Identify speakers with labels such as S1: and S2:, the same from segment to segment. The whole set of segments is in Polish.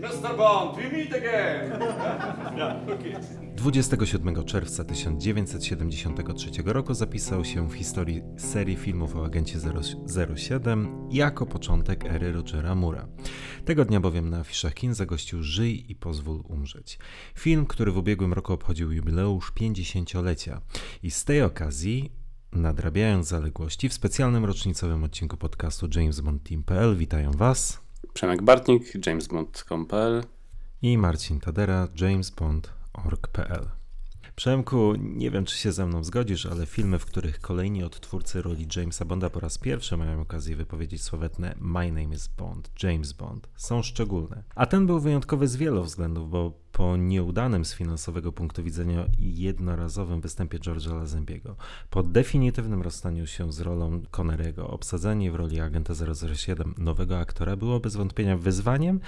S1: Mr. Bond, we meet again!
S2: 27 czerwca 1973 roku zapisał się w historii serii filmów o agencie 007 jako początek ery Rogera Mura. Tego dnia bowiem na afiszach kin zagościł Żyj i pozwól umrzeć. Film, który w ubiegłym roku obchodził jubileusz 50-lecia. I z tej okazji nadrabiając zaległości w specjalnym rocznicowym odcinku podcastu James Bond Team.pl witają Was
S3: Przemek Bartnik, jamesbond.pl
S2: i Marcin Tadera, jamesbond.org.pl. Przemku, nie wiem czy się ze mną zgodzisz, ale filmy, w których kolejni odtwórcy roli Jamesa Bonda po raz pierwszy mają okazję wypowiedzieć sławetne My name is Bond, James Bond, są szczególne. A ten był wyjątkowy z wielu względów, bo po nieudanym z finansowego punktu widzenia jednorazowym występie George'a Lazenbiego, po definitywnym rozstaniu się z rolą Connery'ego, obsadzenie w roli agenta 007 nowego aktora było bez wątpienia wyzwaniem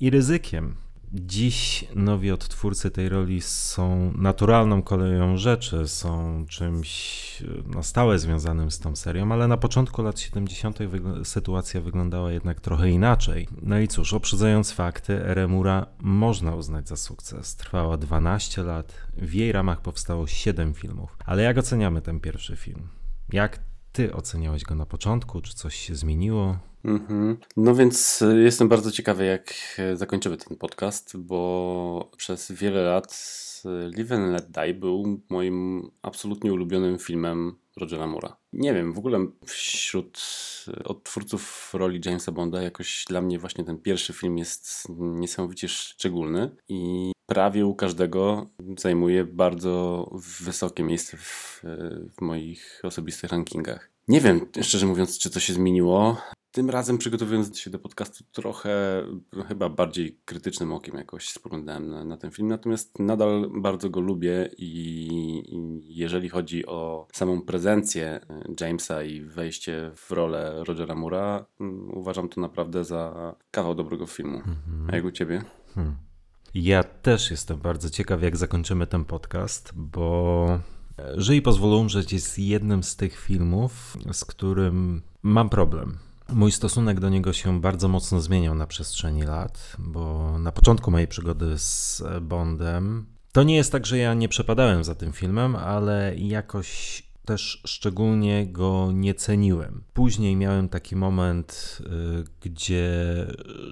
S2: i ryzykiem, Dziś nowi odtwórcy tej roli są naturalną koleją rzeczy, są czymś na stałe związanym z tą serią, ale na początku lat 70. sytuacja wyglądała jednak trochę inaczej. No i cóż, uprzedzając fakty, Eremura można uznać za sukces. Trwała 12 lat, w jej ramach powstało 7 filmów. Ale jak oceniamy ten pierwszy film? Jak ty oceniałeś go na początku? Czy coś się zmieniło?
S3: Mhm. No więc y, jestem bardzo ciekawy, jak y, zakończymy ten podcast, bo przez wiele lat y, Live and Let Die był moim absolutnie ulubionym filmem Rogera Moore'a. Nie wiem, w ogóle wśród odtwórców roli Jamesa Bonda jakoś dla mnie właśnie ten pierwszy film jest niesamowicie szczególny i prawie u każdego zajmuje bardzo wysokie miejsce w, w moich osobistych rankingach. Nie wiem, szczerze mówiąc, czy to się zmieniło. Tym razem przygotowując się do podcastu trochę chyba bardziej krytycznym okiem jakoś spoglądałem na, na ten film, natomiast nadal bardzo go lubię i, i, jeżeli chodzi o samą prezencję Jamesa i wejście w rolę Rogera Mura, uważam to naprawdę za kawał dobrego filmu. Mhm. A jak u ciebie? Hmm.
S2: Ja też jestem bardzo ciekaw, jak zakończymy ten podcast, bo Żyj pozwolą umrzeć jest jednym z tych filmów, z którym mam problem. Mój stosunek do niego się bardzo mocno zmieniał na przestrzeni lat, bo na początku mojej przygody z Bondem to nie jest tak, że ja nie przepadałem za tym filmem, ale jakoś też szczególnie go nie ceniłem. Później miałem taki moment, y, gdzie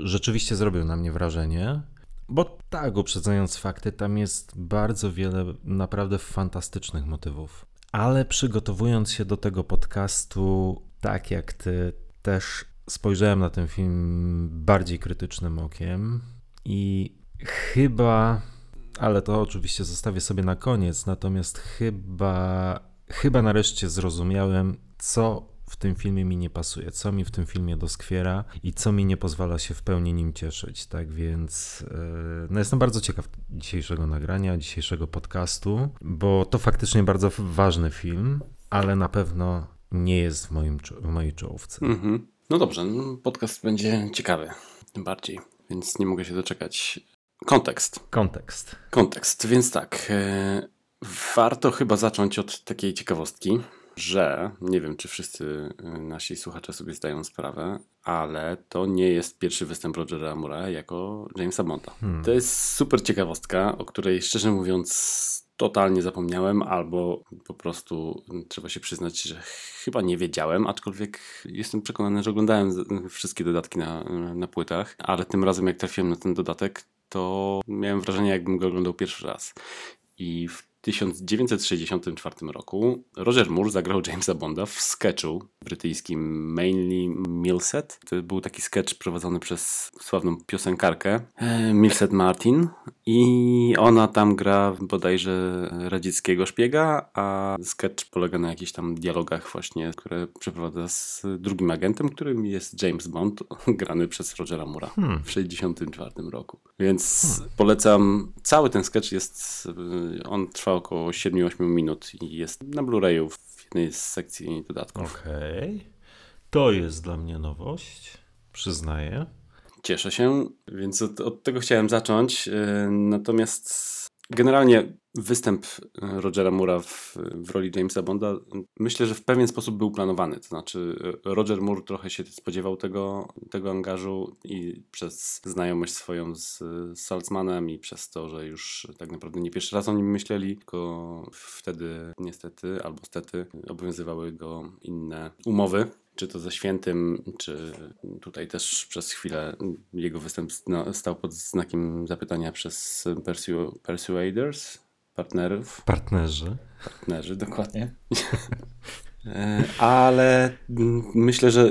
S2: rzeczywiście zrobił na mnie wrażenie. Bo tak, uprzedzając fakty, tam jest bardzo wiele naprawdę fantastycznych motywów. Ale przygotowując się do tego podcastu, tak jak ty, też spojrzałem na ten film bardziej krytycznym okiem i chyba, ale to oczywiście zostawię sobie na koniec, natomiast chyba, chyba nareszcie zrozumiałem, co w tym filmie mi nie pasuje, co mi w tym filmie doskwiera i co mi nie pozwala się w pełni nim cieszyć. Tak więc e, no jestem bardzo ciekaw dzisiejszego nagrania, dzisiejszego podcastu, bo to faktycznie bardzo ważny film, ale na pewno nie jest w, moim, w mojej czołówce.
S3: Mhm. No dobrze, no podcast będzie ciekawy, tym bardziej, więc nie mogę się doczekać. Kontekst.
S2: Kontekst.
S3: Kontekst, więc tak. E, warto chyba zacząć od takiej ciekawostki że nie wiem, czy wszyscy y, nasi słuchacze sobie zdają sprawę, ale to nie jest pierwszy występ Rogera Mura jako Jamesa Bonda. Hmm. To jest super ciekawostka, o której szczerze mówiąc totalnie zapomniałem, albo po prostu trzeba się przyznać, że chyba nie wiedziałem, aczkolwiek jestem przekonany, że oglądałem wszystkie dodatki na, na płytach, ale tym razem jak trafiłem na ten dodatek, to miałem wrażenie, jakbym go oglądał pierwszy raz. I w 1964 roku Roger Moore zagrał Jamesa Bonda w sketchu brytyjskim Mainly Milset. To był taki sketch prowadzony przez sławną piosenkarkę e, Milset Martin i ona tam gra bodajże radzieckiego szpiega, a sketch polega na jakichś tam dialogach właśnie, które przeprowadza z drugim agentem, którym jest James Bond, grany przez Rogera Moore'a hmm. w 1964 roku. Więc hmm. polecam, cały ten sketch jest, e, on trwa około 7-8 minut i jest na Blu-rayu w jednej z sekcji dodatków.
S2: Okej. Okay. To jest dla mnie nowość, przyznaję.
S3: Cieszę się, więc od, od tego chciałem zacząć. E, natomiast generalnie występ Rogera Moore'a w, w roli Jamesa Bonda myślę, że w pewien sposób był planowany. To znaczy, Roger Moore trochę się spodziewał tego, tego angażu i przez znajomość swoją z, z Salzmanem i przez to, że już tak naprawdę nie pierwszy raz o nim myśleli, tylko wtedy niestety albo stety obowiązywały go inne umowy czy to ze świętym, czy tutaj też przez chwilę jego występ stał pod znakiem zapytania przez Persu Persuaders, partnerów.
S2: Partnerzy.
S3: Partnerzy, dokładnie. E, ale myślę, że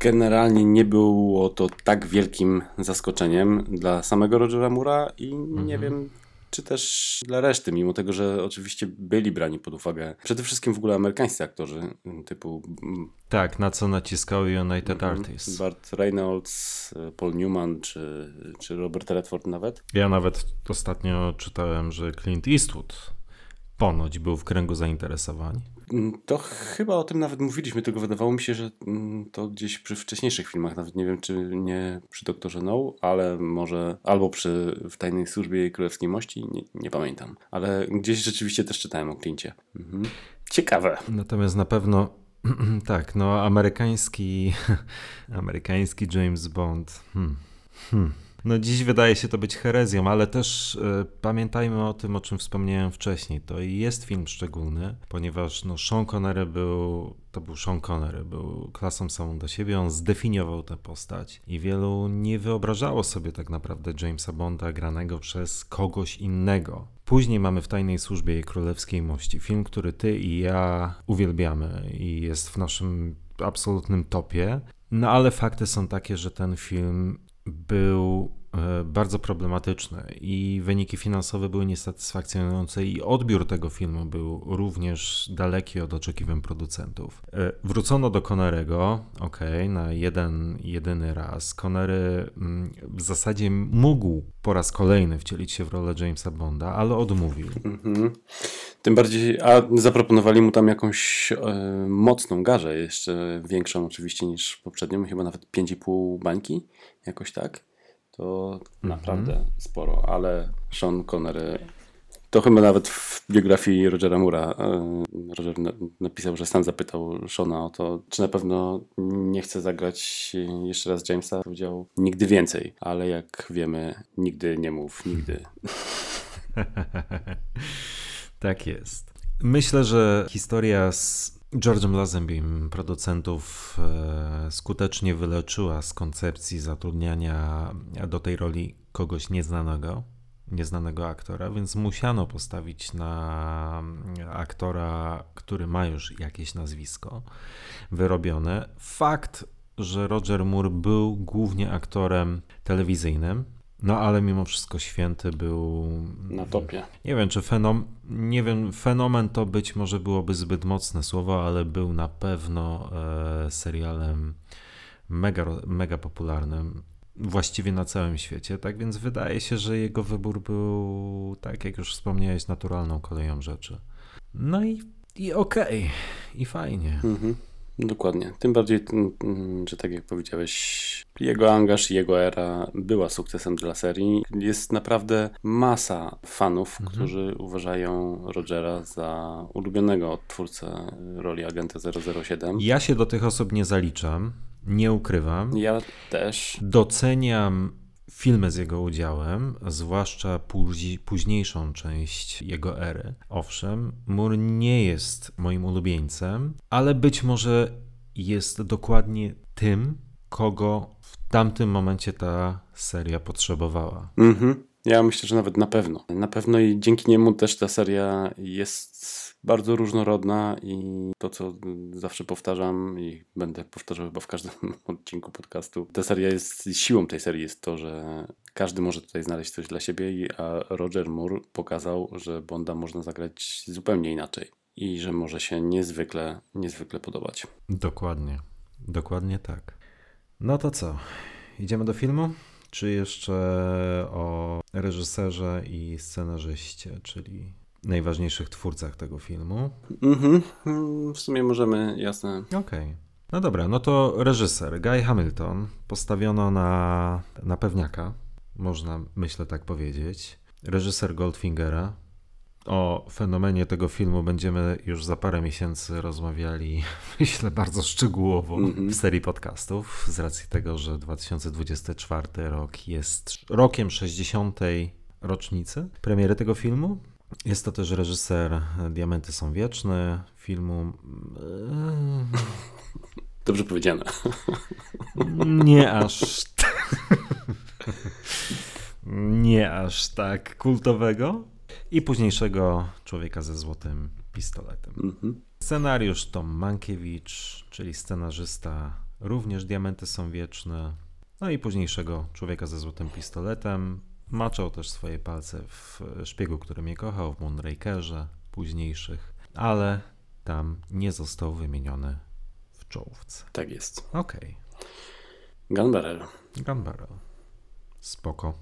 S3: generalnie nie było to tak wielkim zaskoczeniem dla samego Rogera Mura i nie mhm. wiem, czy też dla reszty, mimo tego, że oczywiście byli brani pod uwagę przede wszystkim w ogóle amerykańscy aktorzy typu...
S2: Tak, na co naciskały United mm, Artists.
S3: Bart Reynolds, Paul Newman czy, czy Robert Redford nawet.
S2: Ja nawet ostatnio czytałem, że Clint Eastwood ponoć był w kręgu zainteresowań.
S3: Mm, to chyba o tym nawet mówiliśmy, tylko wydawało mi się, że mm, to gdzieś przy wcześniejszych filmach, nawet nie wiem czy nie przy Doktorze No, ale może albo przy w Tajnej Służbie Królewskiej Mości, nie, nie pamiętam. Ale gdzieś rzeczywiście też czytałem o Clincie. Mhm. Ciekawe.
S2: Natomiast na pewno tak, no amerykański amerykański James Bond. Hmm. Hmm. No dziś wydaje się to być herezją, ale też y, pamiętajmy o tym, o czym wspomniałem wcześniej. To jest film szczególny, ponieważ no, Sean Connery był, to był Sean Connery, był klasą samą do siebie, on zdefiniował tę postać i wielu nie wyobrażało sobie tak naprawdę Jamesa Bonda granego przez kogoś innego. Później mamy w Tajnej Służbie jej Królewskiej Mości film, który ty i ja uwielbiamy i jest w naszym absolutnym topie. No ale fakty są takie, że ten film był bardzo problematyczny i wyniki finansowe były niesatysfakcjonujące i odbiór tego filmu był również daleki od oczekiwań producentów. E, wrócono do Connerego, ok, na jeden, jedyny raz. Connery mm, w zasadzie mógł po raz kolejny wcielić się w rolę Jamesa Bonda, ale odmówił. Mhm.
S3: Tym bardziej, a zaproponowali mu tam jakąś e, mocną garzę, jeszcze większą oczywiście niż poprzednią, chyba nawet 5,5 bańki jakoś tak, to mhm. naprawdę sporo, ale Sean Connery to chyba nawet w biografii Rogera Mura e, Roger napisał, że sam zapytał Shona o to, czy na pewno nie chce zagrać jeszcze raz Jamesa. Powiedział nigdy więcej, ale jak wiemy, nigdy nie mów, nigdy.
S2: tak jest. Myślę, że historia z George'em Lazenbym, producentów, e, skutecznie wyleczyła z koncepcji zatrudniania do tej roli kogoś nieznanego, nieznanego aktora, więc musiano postawić na aktora, który ma już jakieś nazwisko wyrobione. Fakt, że Roger Moore był głównie aktorem telewizyjnym, no ale mimo wszystko święty był.
S3: Na topie.
S2: Nie wiem, czy fenom, nie wiem, fenomen to być może byłoby zbyt mocne słowo, ale był na pewno e, serialem mega, mega popularnym. Właściwie na całym świecie, tak więc wydaje się, że jego wybór był, tak jak już wspomniałeś, naturalną koleją rzeczy. No i, i okej, okay, i fajnie. Mhm.
S3: Dokładnie. Tym bardziej, mm, że tak jak powiedziałeś, jego angaż i jego era była sukcesem dla serii. Jest naprawdę masa fanów, mhm. którzy uważają Rogera za ulubionego twórcę roli agenta 007.
S2: Ja się do tych osób nie zaliczam, nie ukrywam.
S3: Ja też.
S2: Doceniam filmy z jego udziałem, zwłaszcza późniejszą część jego ery. Owszem, Moore nie jest moim ulubieńcem, ale być może jest dokładnie tym, kogo w tamtym momencie ta seria potrzebowała.
S3: Mhm. Ja myślę, że nawet na pewno. Na pewno i dzięki niemu też ta seria jest bardzo różnorodna i to, co zawsze powtarzam i będę powtarzał chyba w każdym odcinku podcastu, ta seria jest, siłą tej serii jest to, że każdy może tutaj znaleźć coś dla siebie, a Roger Moore pokazał, że Bonda można zagrać zupełnie inaczej i że może się niezwykle, niezwykle podobać.
S2: Dokładnie, dokładnie tak. No to co? Idziemy do filmu? Czy jeszcze o reżyserze i scenarzyście, czyli najważniejszych twórcach tego filmu?
S3: Mhm, w sumie możemy, jasne.
S2: Okej. Okay. No dobra, no to reżyser Guy Hamilton postawiono na, na pewniaka, można myślę tak powiedzieć. Reżyser Goldfingera, O fenomenie tego filmu będziemy już za parę miesięcy rozmawiali, myślę, bardzo szczegółowo
S3: Mhm.
S2: w serii podcastów, z racji tego, że 2024 rok jest rokiem 60. rocznicy premiery tego filmu. Jest to też reżyser Diamenty są wieczne, filmu
S3: Dobrze powiedziane.
S2: e, nie aż nie aż tak kultowego i późniejszego Człowieka ze złotym pistoletem.
S3: Mhm.
S2: Scenariusz Tom Mankiewicz, czyli scenarzysta również Diamenty są wieczne, no i późniejszego Człowieka ze złotym pistoletem. Maczał też swoje palce w Szpiegu, który mnie kochał, w Moonrakerze późniejszych, ale tam nie został wymieniony w czołówce.
S3: Tak jest.
S2: Okej,
S3: Gun Barrel.
S2: Gun Barrel. Spoko.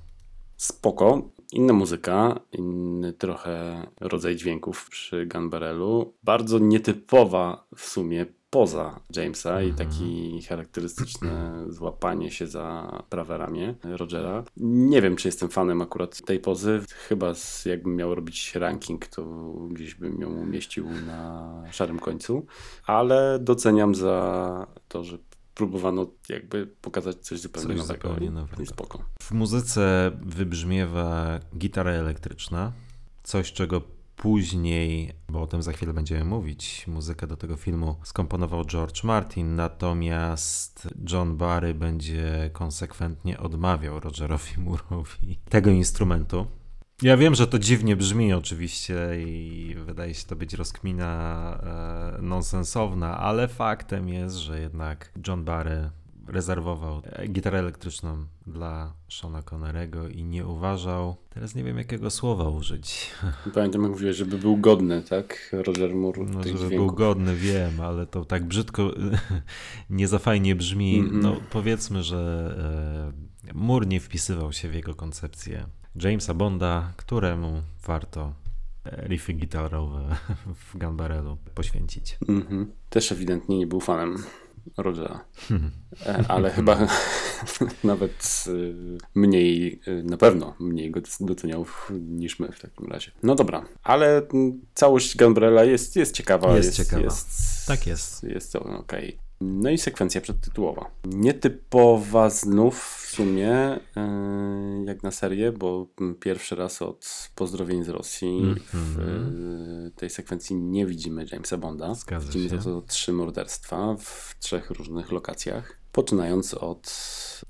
S3: Spoko. Inna muzyka, inny trochę rodzaj dźwięków przy Gun Barrelu. Bardzo nietypowa w sumie poza Jamesa i taki charakterystyczne złapanie się za prawe ramię Rogera. Nie wiem, czy jestem fanem akurat tej pozy. Chyba z, jakbym miał robić ranking, to gdzieś bym ją umieścił na szarym końcu, ale doceniam za to, że próbowano jakby pokazać coś zupełnie
S2: Coś
S3: nowego.
S2: zupełnie nowego.
S3: I spoko.
S2: W muzyce wybrzmiewa gitara elektryczna, coś czego później, bo o tym za chwilę będziemy mówić, muzykę do tego filmu skomponował George Martin, natomiast John Barry będzie konsekwentnie odmawiał Rogerowi Moore'owi tego instrumentu. Ja wiem, że to dziwnie brzmi oczywiście i wydaje się to być rozkmina e, nonsensowna, ale faktem jest, że jednak John Barry rezerwował gitarę elektryczną dla Shona Connerego i nie uważał, teraz nie wiem jakiego słowa użyć,
S3: Pamiętam, jak mówiłeś, żeby był godny, tak? Roger Moore
S2: no, żeby był
S3: dźwięków.
S2: godny, wiem, ale to tak brzydko, nie za fajnie brzmi.
S3: Mhm.
S2: No powiedzmy, że e, Moore nie wpisywał się w jego koncepcję Jamesa Bonda, któremu warto e, riffy gitarowe w Gun Barrelu poświęcić.
S3: Mhm. Też ewidentnie nie był fanem Rogera. E, Ale chyba nawet y, mniej, y, na pewno mniej go doceniał niż my w takim razie. No dobra, ale mm, całość Gunbrella jest, jest ciekawa.
S2: Jest ciekawa.
S3: Jest,
S2: Tak jest.
S3: Jest okej. No i sekwencja przedtytułowa. Nietypowa znów w sumie, e, jak na serię, bo pierwszy raz od pozdrowień z Rosji w
S2: Mhm.
S3: e, tej sekwencji nie widzimy Jamesa Bonda.
S2: Zgadza
S3: Widzimy
S2: się.
S3: za to trzy morderstwa w trzech różnych lokacjach, poczynając od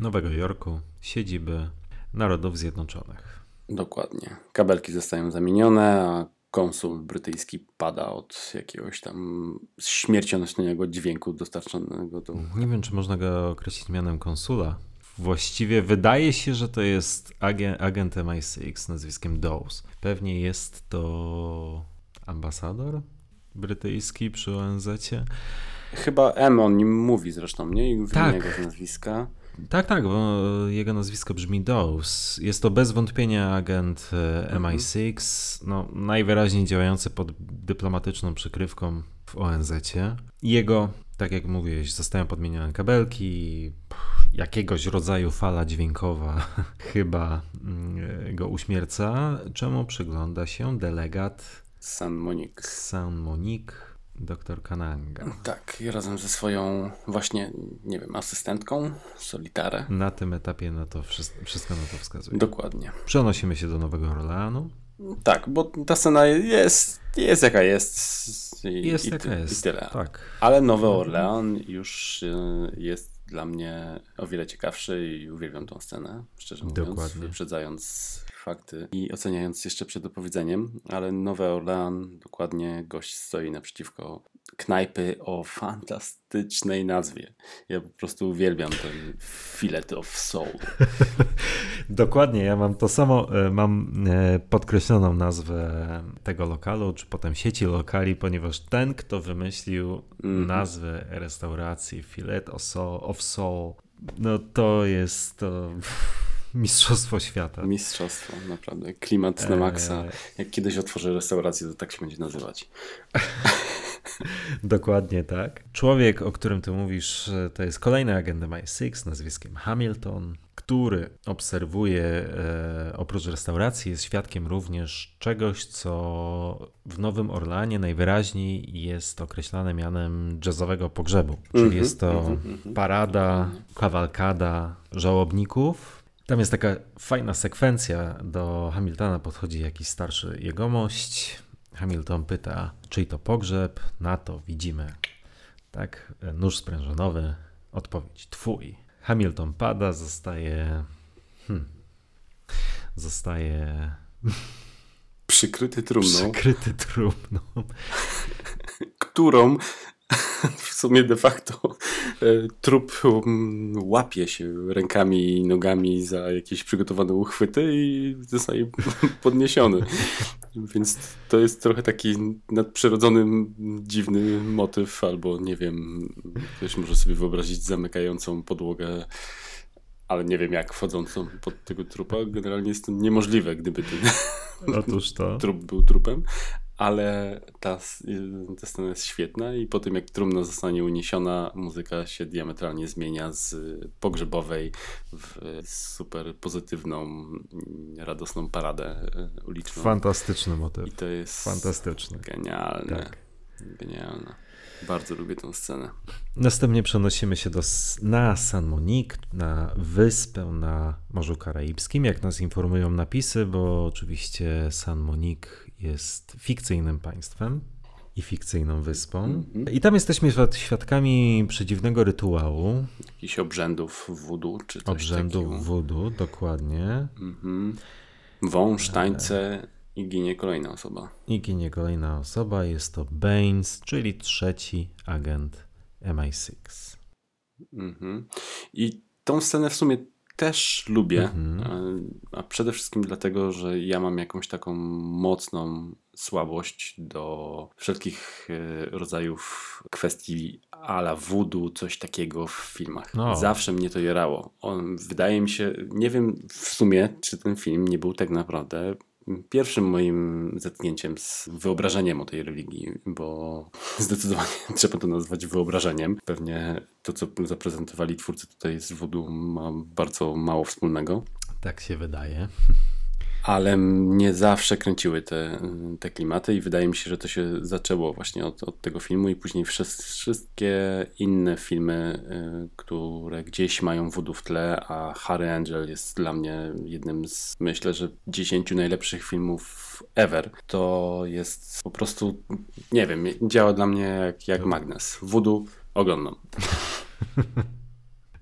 S2: Nowego Jorku, siedziby Narodów Zjednoczonych.
S3: dokładnie. Kabelki zostają zamienione, a konsul brytyjski pada od jakiegoś tam śmiercionośnego dźwięku dostarczonego do
S2: Nie wiem, czy można go określić mianem konsula. Właściwie wydaje się, że to jest agent, agent MI6 nazwiskiem Dawes. Pewnie jest to ambasador brytyjski przy ONZ-cie.
S3: Chyba M o nim mówi zresztą, nie? I wymienia
S2: Tak.
S3: go z nazwiska.
S2: Tak, tak, bo jego nazwisko brzmi Dawes. Jest to bez wątpienia agent e, MI6, no, najwyraźniej działający pod dyplomatyczną przykrywką w ONZ-cie. Jego, tak jak mówiłeś, zostają podmienione kabelki, jakiegoś rodzaju fala dźwiękowa chyba mm, go uśmierca, czemu przygląda się delegat
S3: San Monique.
S2: San Monique, dr Kananga.
S3: Tak, i razem ze swoją właśnie, nie wiem, asystentką, Solitarę.
S2: Na tym etapie na to wszystko, wszystko na to wskazuje.
S3: Dokładnie.
S2: Przenosimy się do Nowego Orleanu.
S3: Tak, bo ta scena jest, jest jaka jest. I,
S2: Jest
S3: i,
S2: jaka jest.
S3: I tyle.
S2: Tak.
S3: Ale Nowy Orlean już y, jest dla mnie o wiele ciekawszy i uwielbiam tą scenę, szczerze mówiąc,
S2: Dokładnie.
S3: wyprzedzając fakty i oceniając jeszcze przed opowiedzeniem, ale Nowy Orlean, dokładnie gość stoi naprzeciwko knajpy o fantastycznej nazwie. Ja po prostu uwielbiam ten Filet of Soul.
S2: Dokładnie, ja mam to samo, e, mam e, podkreśloną nazwę tego lokalu, czy potem sieci lokali, ponieważ ten, kto wymyślił
S3: Mhm.
S2: nazwę restauracji Filet of Soul, of Soul, no to jest to mistrzostwo świata.
S3: Mistrzostwo, naprawdę. Klimat na maksa.
S2: E,
S3: Jak kiedyś otworzę restaurację, to tak się będzie nazywać.
S2: Dokładnie tak. Człowiek, o którym ty mówisz, to jest kolejny agent MI6 nazwiskiem Hamilton, który obserwuje, e, oprócz restauracji, jest świadkiem również czegoś, co w Nowym Orlanie najwyraźniej jest określane mianem jazzowego pogrzebu. Czyli
S3: Mhm,
S2: jest to
S3: mhm, mhm.
S2: parada, kawalkada żałobników. Tam jest taka fajna sekwencja. Do Hamiltona podchodzi jakiś starszy jegomość. Hamilton pyta, czyj to pogrzeb. Na to widzimy, tak, nóż sprężynowy. Odpowiedź, twój. Hamilton pada, zostaje. Hmm, zostaje
S3: Przykryty trumną,
S2: przykryty trumną.
S3: którą w sumie de facto e, trup mm, łapie się rękami i nogami za jakieś przygotowane uchwyty i zostaje podniesiony. Więc to jest trochę taki nadprzyrodzony, dziwny motyw, albo nie wiem, ktoś może sobie wyobrazić zamykającą podłogę, ale nie wiem jak wchodzącą pod tego trupa. Generalnie jest to niemożliwe, gdyby ten
S2: Otóż to.
S3: trup był trupem, ale ta, ta scena jest świetna i po tym jak trumna zostanie uniesiona, muzyka się diametralnie zmienia z pogrzebowej w super pozytywną, radosną paradę e, uliczną.
S2: Fantastyczny motyw.
S3: I to jest
S2: Fantastyczny.
S3: genialne.
S2: Tak.
S3: Genialne. Bardzo lubię tę scenę.
S2: Następnie przenosimy się do, na San Monique, na wyspę na Morzu Karaibskim, jak nas informują napisy, bo oczywiście San Monique jest fikcyjnym państwem i fikcyjną wyspą.
S3: Mhm.
S2: I tam jesteśmy świad- świadkami przedziwnego rytuału,
S3: Jakichś obrzędów voodoo czy coś
S2: obrzędu
S3: takiego.
S2: voodoo, dokładnie.
S3: Mhm. Wąż, tańce i ginie kolejna osoba.
S2: I ginie kolejna osoba, jest to Baines, czyli trzeci agent MI6.
S3: Mhm. I tą scenę w sumie też lubię,
S2: Mhm.
S3: a przede wszystkim dlatego, że ja mam jakąś taką mocną słabość do wszelkich e, rodzajów kwestii ala voodoo, coś takiego w filmach.
S2: No.
S3: Zawsze mnie to jerało. On, wydaje mi się, nie wiem w sumie, czy ten film nie był tak naprawdę pierwszym moim zetknięciem z wyobrażeniem o tej religii, bo zdecydowanie trzeba to nazwać wyobrażeniem. Pewnie to, co zaprezentowali twórcy tutaj z voodoo ma bardzo mało wspólnego.
S2: Tak się wydaje.
S3: Ale mnie zawsze kręciły te, te klimaty i wydaje mi się, że to się zaczęło właśnie od, od tego filmu i później wszys- wszystkie inne filmy, y, które gdzieś mają voodoo w tle, a Harry Angel jest dla mnie jednym z, myślę, że 10 najlepszych filmów ever. To jest po prostu, nie wiem, działa dla mnie jak, jak magnes. Voodoo oglądam.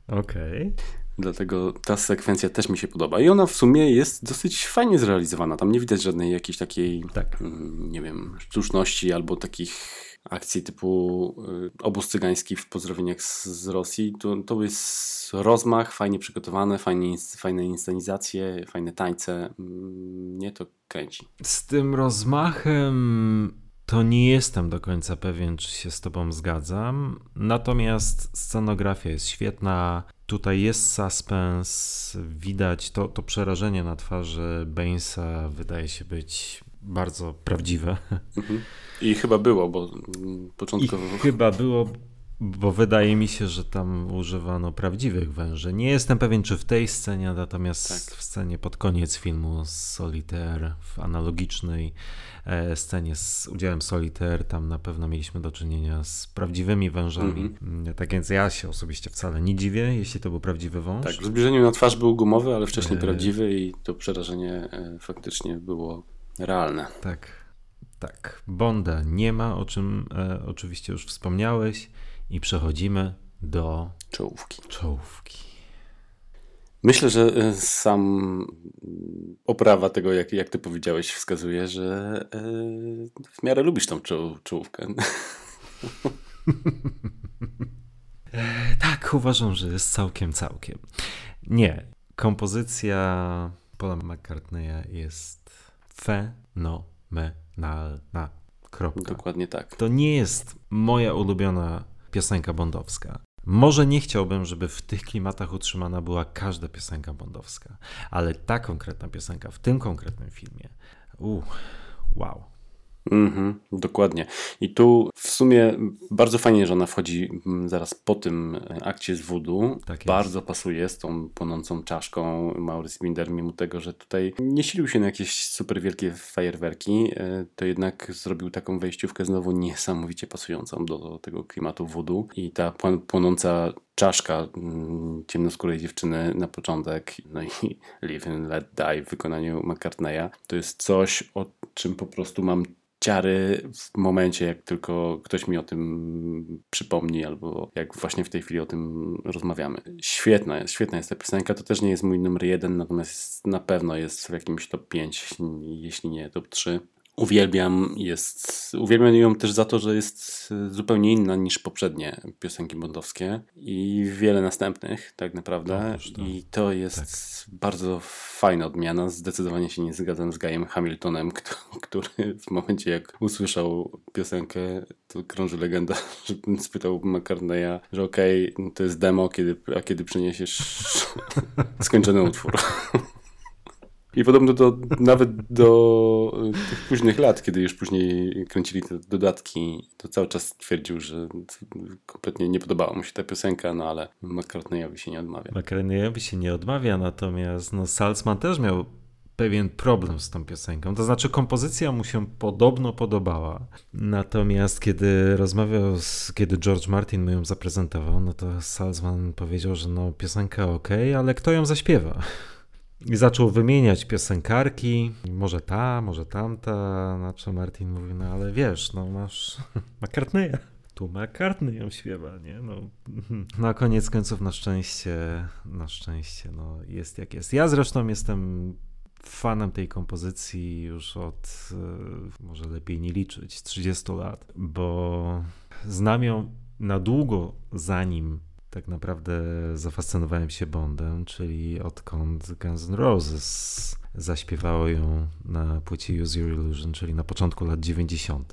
S2: Okej.
S3: Dlatego ta sekwencja też mi się podoba. I ona w sumie jest dosyć fajnie zrealizowana. Tam nie widać żadnej jakiejś takiej,
S2: Tak.
S3: mm, nie wiem, sztuczności albo takich akcji typu y, obóz cygański w pozdrowieniach z, z Rosji. To, to jest rozmach, fajnie przygotowane, fajnie, fajne inscenizacje, fajne tańce. Mm, Mnie to kręci.
S2: Z tym rozmachem to nie jestem do końca pewien, czy się z Tobą zgadzam. Natomiast scenografia jest świetna. Tutaj jest suspens, widać to, to przerażenie na twarzy Bainesa wydaje się być bardzo prawdziwe.
S3: Mhm. I chyba było, bo mm,
S2: I
S3: początkowo...
S2: chyba było, bo wydaje mi się, że tam używano prawdziwych węży. Nie jestem pewien, czy w tej scenie, natomiast
S3: Tak.
S2: w scenie pod koniec filmu z Solitaire, w analogicznej e, scenie z udziałem Solitaire, tam na pewno mieliśmy do czynienia z prawdziwymi wężami.
S3: Mhm.
S2: Mm, Tak więc ja się osobiście wcale nie dziwię, jeśli to był prawdziwy wąż.
S3: Tak, w zbliżeniu na twarz był gumowy, ale wcześniej
S2: E.
S3: prawdziwy i to przerażenie e, faktycznie było realne.
S2: Tak, tak. Bonda nie ma, o czym e, oczywiście już wspomniałeś i przechodzimy do
S3: Czołówki.
S2: czołówki.
S3: Myślę, że e, sam oprawa tego, jak, jak ty powiedziałeś, wskazuje, że e, w miarę lubisz tą czoł, czołówkę.
S2: Tak, uważam, że jest całkiem, całkiem. Nie, kompozycja Paula McCartneya jest fenomenalna. Kropka.
S3: Dokładnie tak.
S2: To nie jest moja ulubiona piosenka bondowska. Może nie chciałbym, żeby w tych klimatach utrzymana była każda piosenka bondowska, ale ta konkretna piosenka w tym konkretnym filmie, uh, wow.
S3: Mhm, dokładnie. I tu w sumie bardzo fajnie, że ona wchodzi mm, zaraz po tym akcie z voodoo.
S2: Tak
S3: bardzo pasuje z tą płonącą czaszką Maurice Binder, mimo tego, że tutaj nie silił się na jakieś super wielkie fajerwerki, e, to jednak zrobił taką wejściówkę znowu niesamowicie pasującą do tego klimatu voodoo. I ta płon- płonąca czaszka mm, ciemnoskórej dziewczyny na początek, no i Live and Let Die w wykonaniu McCartneya, to jest coś, o czym po prostu mam ciary w momencie, jak tylko ktoś mi o tym przypomni, albo jak właśnie w tej chwili o tym rozmawiamy. Świetna jest, świetna jest ta piosenka. To też nie jest mój numer jeden, natomiast na pewno jest w jakimś top 5, jeśli nie top 3. Uwielbiam, jest, uwielbiam ją też za to, że jest zupełnie inna niż poprzednie piosenki bondowskie i wiele następnych tak naprawdę.
S2: Otóż to.
S3: I to jest bardzo fajna odmiana. Zdecydowanie się nie zgadzam z Gajem Hamiltonem, który w momencie jak usłyszał piosenkę, to krąży legenda, że spytał McCartneya, że okej, to jest demo, kiedy, a kiedy przyniesiesz skończony utwór. I podobno do, nawet do y, tych późnych lat, kiedy już później kręcili te dodatki, to cały czas twierdził, że kompletnie nie podobała mu się ta piosenka, no ale McCartneyowi się nie odmawia.
S2: McCartneyowi się nie odmawia, natomiast no, Salzman też miał pewien problem z tą piosenką. To znaczy, kompozycja mu się podobno podobała. Natomiast kiedy rozmawiał, z, kiedy George Martin mu ją zaprezentował, no to Salzman powiedział, że no piosenka ok, ale kto ją zaśpiewa? I zaczął wymieniać piosenkarki, może ta, może tamta, na co Martin mówi, no ale wiesz, no masz McCartneya. Tu McCartney ją śpiewa, nie? No, na koniec końców na szczęście, na szczęście, no jest jak jest. Ja zresztą jestem fanem tej kompozycji już od, e, może lepiej nie liczyć, 30 lat, bo znam ją na długo zanim tak naprawdę zafascynowałem się Bondem, czyli odkąd Guns N' Roses zaśpiewało ją na płycie Use Your Illusion, czyli na początku lat 90.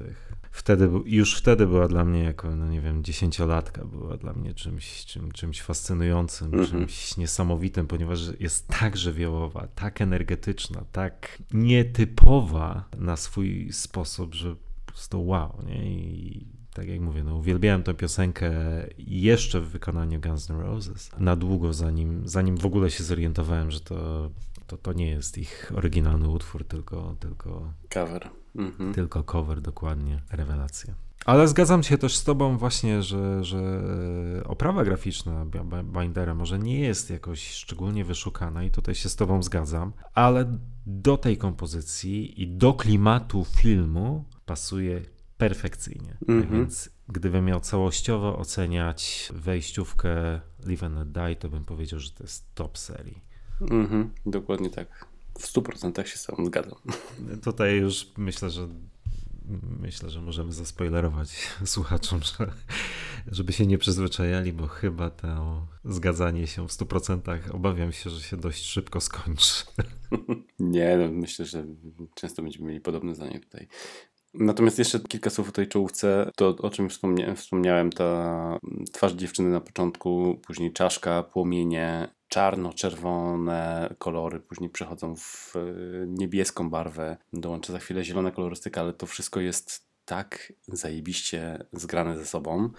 S2: Wtedy, już wtedy była dla mnie jako, no nie wiem, dziesięciolatka, była dla mnie czymś, czym, czymś fascynującym,
S3: Mhm.
S2: czymś niesamowitym, ponieważ jest tak żywiołowa, tak energetyczna, tak nietypowa na swój sposób, że po prostu wow, nie? I tak jak mówię, no uwielbiałem tę piosenkę jeszcze w wykonaniu Guns N' Roses. Na długo, zanim, zanim w ogóle się zorientowałem, że to, to, to nie jest ich oryginalny utwór, tylko, tylko,
S3: Cover. Mhm.
S2: tylko cover, dokładnie, rewelacja. Ale zgadzam się też z tobą właśnie, że, że oprawa graficzna Bi- Bi- Bindera może nie jest jakoś szczególnie wyszukana i tutaj się z tobą zgadzam, ale do tej kompozycji i do klimatu filmu pasuje perfekcyjnie. Tak
S3: Mhm.
S2: więc gdybym miał całościowo oceniać wejściówkę Live and Die, to bym powiedział, że to jest top serii.
S3: Mhm. Dokładnie tak. W 100% się z tobą zgadzam.
S2: Tutaj już myślę, że myślę, że możemy zaspoilerować słuchaczom, że, żeby się nie przyzwyczajali, bo chyba to zgadzanie się w 100% obawiam się, że się dość szybko skończy.
S3: Nie, no myślę, że często będziemy mieli podobne zdanie tutaj. Natomiast jeszcze kilka słów o tej czołówce. To, o czym wspomnia wspomniałem, ta twarz dziewczyny na początku, później czaszka, płomienie, czarno-czerwone kolory, później przechodzą w e, niebieską barwę, dołącza za chwilę zielona kolorystyka, ale to wszystko jest tak zajebiście zgrane ze sobą.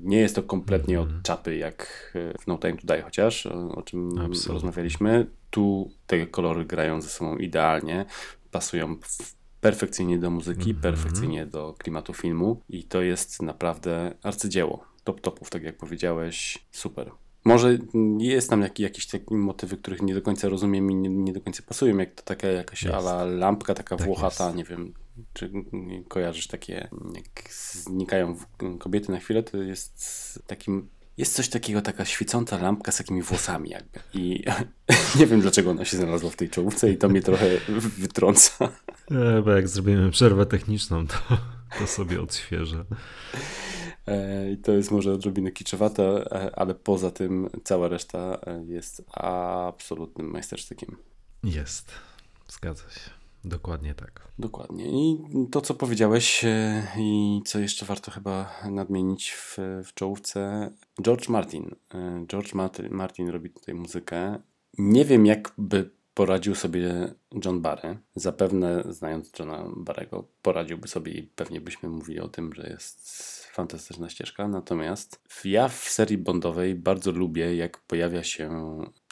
S3: Nie jest to kompletnie
S2: Mhm.
S3: od czapy, jak e, w No Time to Die chociaż, o czym rozmawialiśmy. Tu te kolory grają ze sobą idealnie, pasują w perfekcyjnie do muzyki,
S2: Mhm.
S3: perfekcyjnie do klimatu filmu i to jest naprawdę arcydzieło. Top topów, tak jak powiedziałeś, super. Może jest tam jak, jakieś takie motywy, których nie do końca rozumiem i nie, nie do końca pasują, jak to taka jakaś
S2: Jest.
S3: ala lampka taka
S2: Tak
S3: włochata,
S2: jest.
S3: nie wiem, czy kojarzysz takie, jak znikają kobiety na chwilę, to jest takim, jest coś takiego, taka świecąca lampka z takimi włosami jakby i nie wiem dlaczego ona się znalazła w tej czołówce i to mnie trochę wytrąca.
S2: E, Bo jak zrobimy przerwę techniczną, to, to sobie odświeżę.
S3: E, I to jest może odrobinę kiczowate, e, ale poza tym cała reszta e, jest absolutnym majstersztykiem.
S2: Jest. Zgadza się. Dokładnie tak.
S3: Dokładnie. I to, co powiedziałeś e, i co jeszcze warto chyba nadmienić w, w czołówce, George Martin. E, George Martin, robi tutaj muzykę. Nie wiem, jak by poradził sobie John Barry. Zapewne, znając Johna Barrego, poradziłby sobie i pewnie byśmy mówili o tym, że jest fantastyczna ścieżka. Natomiast ja w serii Bondowej bardzo lubię, jak pojawia się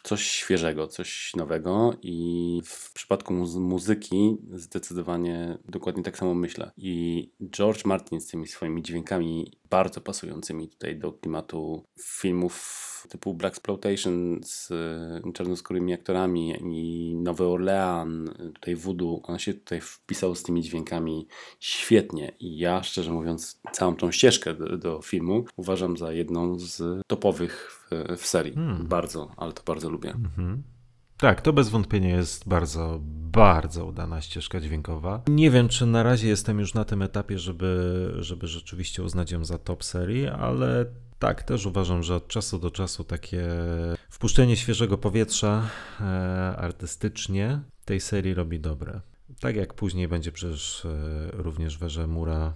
S3: coś świeżego, coś nowego i w przypadku muzy- muzyki zdecydowanie dokładnie tak samo myślę. I George Martin z tymi swoimi dźwiękami bardzo pasującymi tutaj do klimatu filmów typu Black Exploitation z y, czarnoskórymi aktorami i Nowy Orlean, tutaj Voodoo, on się tutaj wpisał z tymi dźwiękami świetnie i ja szczerze mówiąc całą tą ścieżkę do, do filmu uważam za jedną z topowych w, w serii. Bardzo, ale to bardzo lubię.
S2: Tak, to bez wątpienia jest bardzo, bardzo udana ścieżka dźwiękowa. Nie wiem, czy na razie jestem już na tym etapie, żeby, żeby rzeczywiście uznać ją za top serii, ale tak, też uważam, że od czasu do czasu takie wpuszczenie świeżego powietrza e, artystycznie tej serii robi dobre. Tak jak później będzie przecież e, również w erze Mura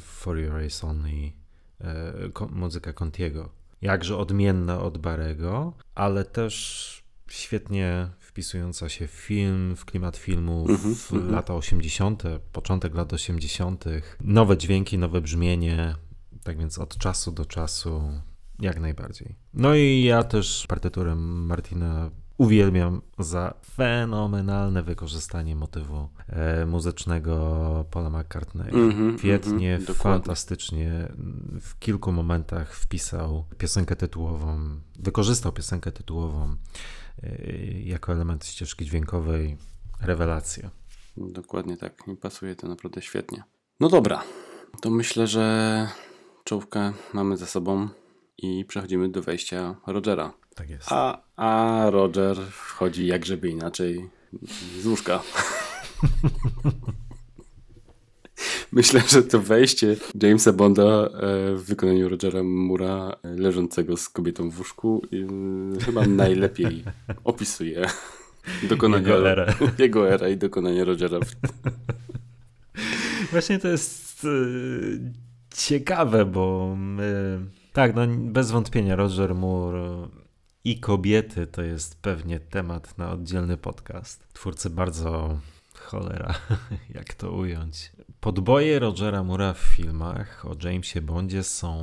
S2: For Your Eyes Only e, ko- muzyka Contiego. Jakże odmienna od Barego, ale też świetnie wpisująca się w film, w klimat filmu w lata 80., początek lat 80., nowe dźwięki, nowe brzmienie, tak więc od czasu do czasu jak najbardziej. No i ja też partyturę Martina uwielbiam za fenomenalne wykorzystanie motywu e, muzycznego Paula McCartney.
S3: Mhm,
S2: Świetnie,
S3: mhm, dokładnie.
S2: fantastycznie. W kilku momentach wpisał piosenkę tytułową, wykorzystał piosenkę tytułową e, jako element ścieżki dźwiękowej. Rewelacja.
S3: Dokładnie tak. I pasuje to naprawdę świetnie. No dobra, to myślę, że czołówkę mamy za sobą i przechodzimy do wejścia Rogera.
S2: Tak jest.
S3: A, a Roger wchodzi jak żeby inaczej z łóżka. Myślę, że to wejście Jamesa Bonda e, w wykonaniu Rogera Mura e, leżącego z kobietą w łóżku e, chyba najlepiej opisuje dokonanie
S2: Jego erę.
S3: jego era i dokonanie Rogera.
S2: Właśnie to jest ciekawe, bo my, tak, no bez wątpienia Roger Moore i kobiety to jest pewnie temat na oddzielny podcast. Twórcy bardzo cholera, jak to ująć. Podboje Rogera Moore'a w filmach o Jamesie Bondzie są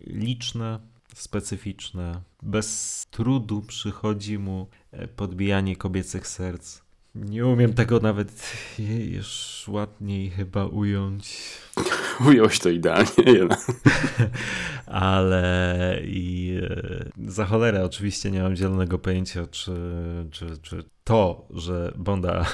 S2: liczne, specyficzne. Bez trudu przychodzi mu e, podbijanie kobiecych serc. Nie umiem tego nawet już ładniej chyba ująć,
S3: Ująłeś to idealnie.
S2: Ale i e, za cholerę oczywiście nie mam zielonego pojęcia, czy, czy, czy to, że Bonda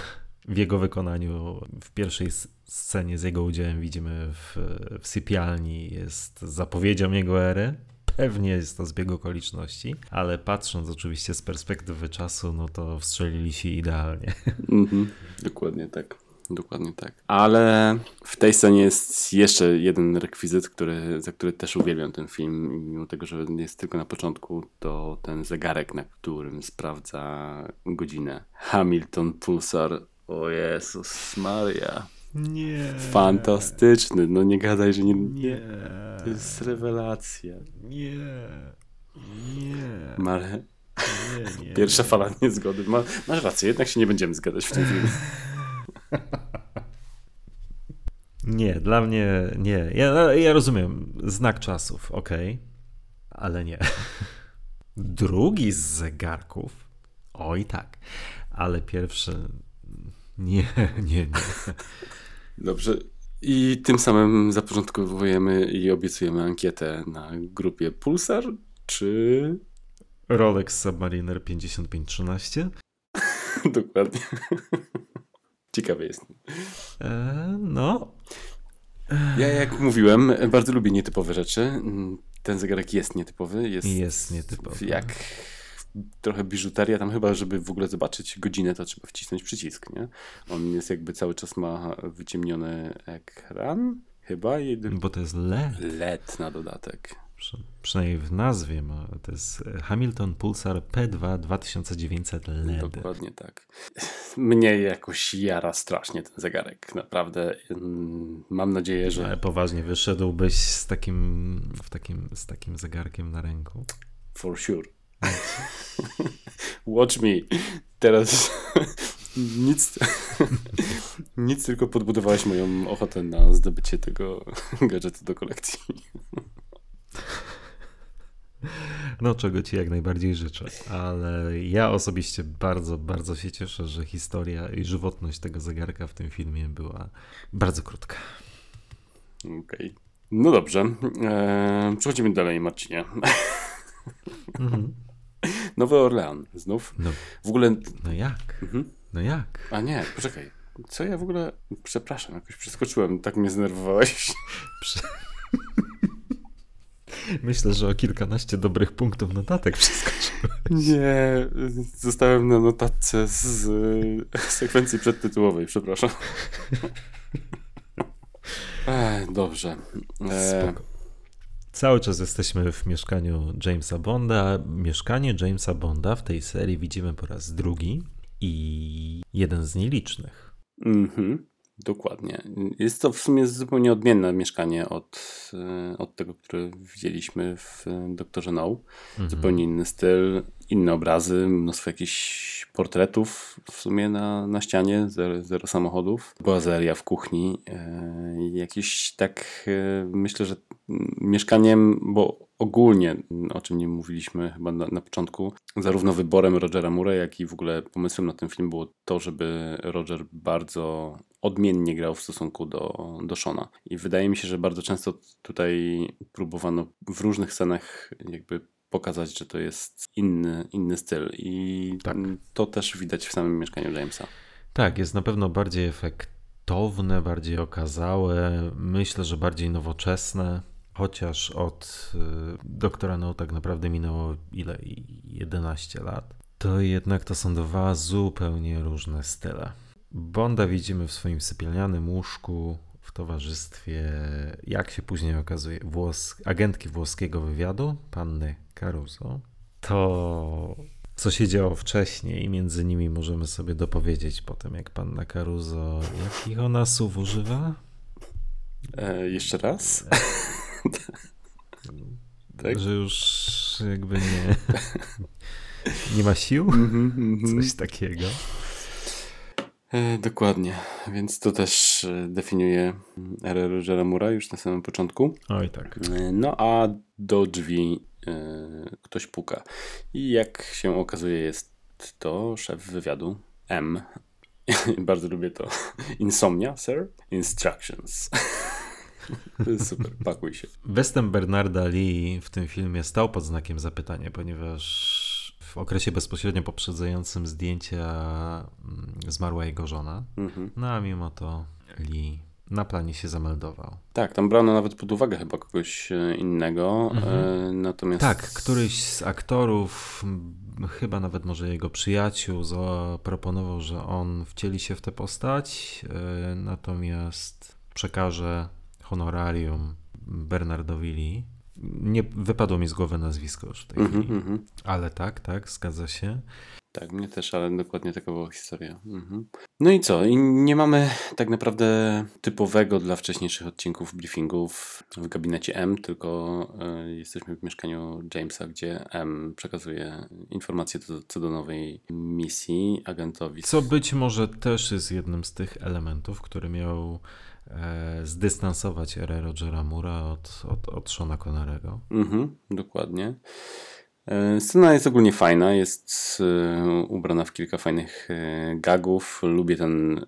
S2: w jego wykonaniu w pierwszej scenie z jego udziałem widzimy w, w sypialni jest zapowiedzią jego ery. Pewnie jest to zbieg okoliczności, ale patrząc oczywiście z perspektywy czasu, no to wstrzelili się idealnie.
S3: Mhm, dokładnie tak. Dokładnie tak. Ale w tej scenie jest jeszcze jeden rekwizyt, który, za który też uwielbiam ten film. Mimo tego, że jest tylko na początku, to ten zegarek, na którym sprawdza godzinę. Hamilton Pulsar. O Jezus Maria.
S2: Nie.
S3: Fantastyczny. No nie gadaj, że nie...
S2: Nie.
S3: To jest rewelacja.
S2: Nie. Nie.
S3: Mare...
S2: Nie, nie.
S3: Pierwsza fala niezgody. Ma, masz rację, jednak się nie będziemy zgadać w tym filmie.
S2: Nie, dla mnie nie. Ja, ja rozumiem, znak czasów, okej, ale nie. Drugi z zegarków, oj tak, ale pierwszy nie, nie, nie.
S3: Dobrze. I tym samym zaporządkowujemy i obiecujemy ankietę na grupie Pulsar, czy...
S2: Rolex Submariner 5513.
S3: Dokładnie. Ciekawy jest.
S2: E, no,
S3: Ja, jak mówiłem, bardzo lubię nietypowe rzeczy. Ten zegarek jest nietypowy. Jest,
S2: Jest nietypowy.
S3: Jak trochę biżuteria. Tam chyba, żeby w ogóle zobaczyć godzinę, to trzeba wcisnąć przycisk, nie? On jest jakby cały czas ma wyciemniony ekran. Chyba.
S2: bo to jest LED,
S3: LED na dodatek.
S2: przy, przynajmniej w nazwie ma, to jest Hamilton Pulsar P2 2900 LED.
S3: Dokładnie tak. Mnie jakoś jara strasznie ten zegarek. Naprawdę. mm, Mam nadzieję, że
S2: Ale poważnie wyszedłbyś z takim, w takim, z takim zegarkiem na ręku.
S3: for sure. Watch me. Teraz nic, nic tylko podbudowałeś moją ochotę na zdobycie tego gadżetu do kolekcji.
S2: No, czego ci jak najbardziej życzę, ale ja osobiście bardzo, bardzo się cieszę, że historia i żywotność tego zegarka w tym filmie była bardzo krótka.
S3: Okej. Okay. No dobrze. Eee, przechodzimy dalej, Marcinie. Mhm. Nowy Orlean znów. No,
S2: w ogóle. No jak? Mhm. No jak?
S3: A nie, poczekaj. Co ja w ogóle. Przepraszam, jakoś przeskoczyłem. Tak mnie zdenerwowałeś. Prze...
S2: Myślę, że o kilkanaście dobrych punktów notatek przeskoczyłem.
S3: Nie, zostałem na notatce z sekwencji przedtytułowej, przepraszam. Ech, dobrze.
S2: E... Spoko. Cały czas jesteśmy w mieszkaniu Jamesa Bonda. Mieszkanie Jamesa Bonda w tej serii widzimy po raz drugi i jeden z nielicznych.
S3: Mhm. Dokładnie. Jest to w sumie zupełnie odmienne mieszkanie od, e, od tego, które widzieliśmy w Doktorze No. Mhm. Zupełnie inny styl, inne obrazy, mnóstwo jakichś portretów w sumie na, na ścianie, zero, zero samochodów. Boazeria w kuchni. E, jakieś tak, e, myślę, że mieszkaniem, bo ogólnie, o czym nie mówiliśmy chyba na, na, początku, zarówno wyborem Rogera Murray, jak i w ogóle pomysłem na ten film było to, żeby Roger bardzo odmiennie grał w stosunku do, do Shona. I wydaje mi się, że bardzo często tutaj próbowano w różnych scenach jakby pokazać, że to jest inny, inny styl. I tak. to też widać w samym mieszkaniu Jamesa.
S2: Tak, jest na pewno bardziej efektowne, bardziej okazałe, myślę, że bardziej nowoczesne. Chociaż od y, doktora No tak naprawdę minęło ile? 11 lat. To jednak to są dwa zupełnie różne style. Bonda widzimy w swoim sypialnianym łóżku w towarzystwie, jak się później okazuje, włos agentki włoskiego wywiadu, panny Caruso. To, co się działo wcześniej, między nimi możemy sobie dopowiedzieć potem, jak panna Caruso, jakich ona słów używa?
S3: E, jeszcze raz?
S2: tak? Że już jakby nie, nie ma sił? Mm -hmm, Coś takiego.
S3: E, dokładnie, więc to też e, definiuje erę Rogera Mura już na samym początku.
S2: Oj tak.
S3: E, no a do drzwi ktoś puka. I jak się okazuje jest to szef wywiadu M. Bardzo lubię to. Insomnia, sir? Instructions. Super, pakuj się.
S2: Westem Bernarda Lee w tym filmie stał pod znakiem zapytania, ponieważ w okresie bezpośrednio poprzedzającym zdjęcia mm, zmarła jego żona. Mhm. No a mimo to Lee na planie się zameldował.
S3: Tak, tam brano nawet pod uwagę chyba kogoś e, innego. Mhm. E, natomiast...
S2: Tak, któryś z aktorów, chyba nawet może jego przyjaciół, zaproponował, że on wcieli się w tę postać, e, natomiast przekaże honorarium Bernardowi Lee. Nie wypadło mi z głowy nazwisko już w tej mm -hmm, chwili. Mm -hmm. Ale tak, tak, zgadza się.
S3: Tak, mnie też, ale dokładnie taka była historia. Mhm. No i co? I nie mamy tak naprawdę typowego dla wcześniejszych odcinków briefingów w gabinecie M, tylko y, jesteśmy w mieszkaniu Jamesa, gdzie M przekazuje informacje co, co do nowej misji agentowi.
S2: Co być może też jest jednym z tych elementów, który miał zdystansować erę Rogera Mura od, od, od Shona Connerego.
S3: Mhm, dokładnie. E, scena jest ogólnie fajna, jest e, ubrana w kilka fajnych e, gagów. Lubię ten,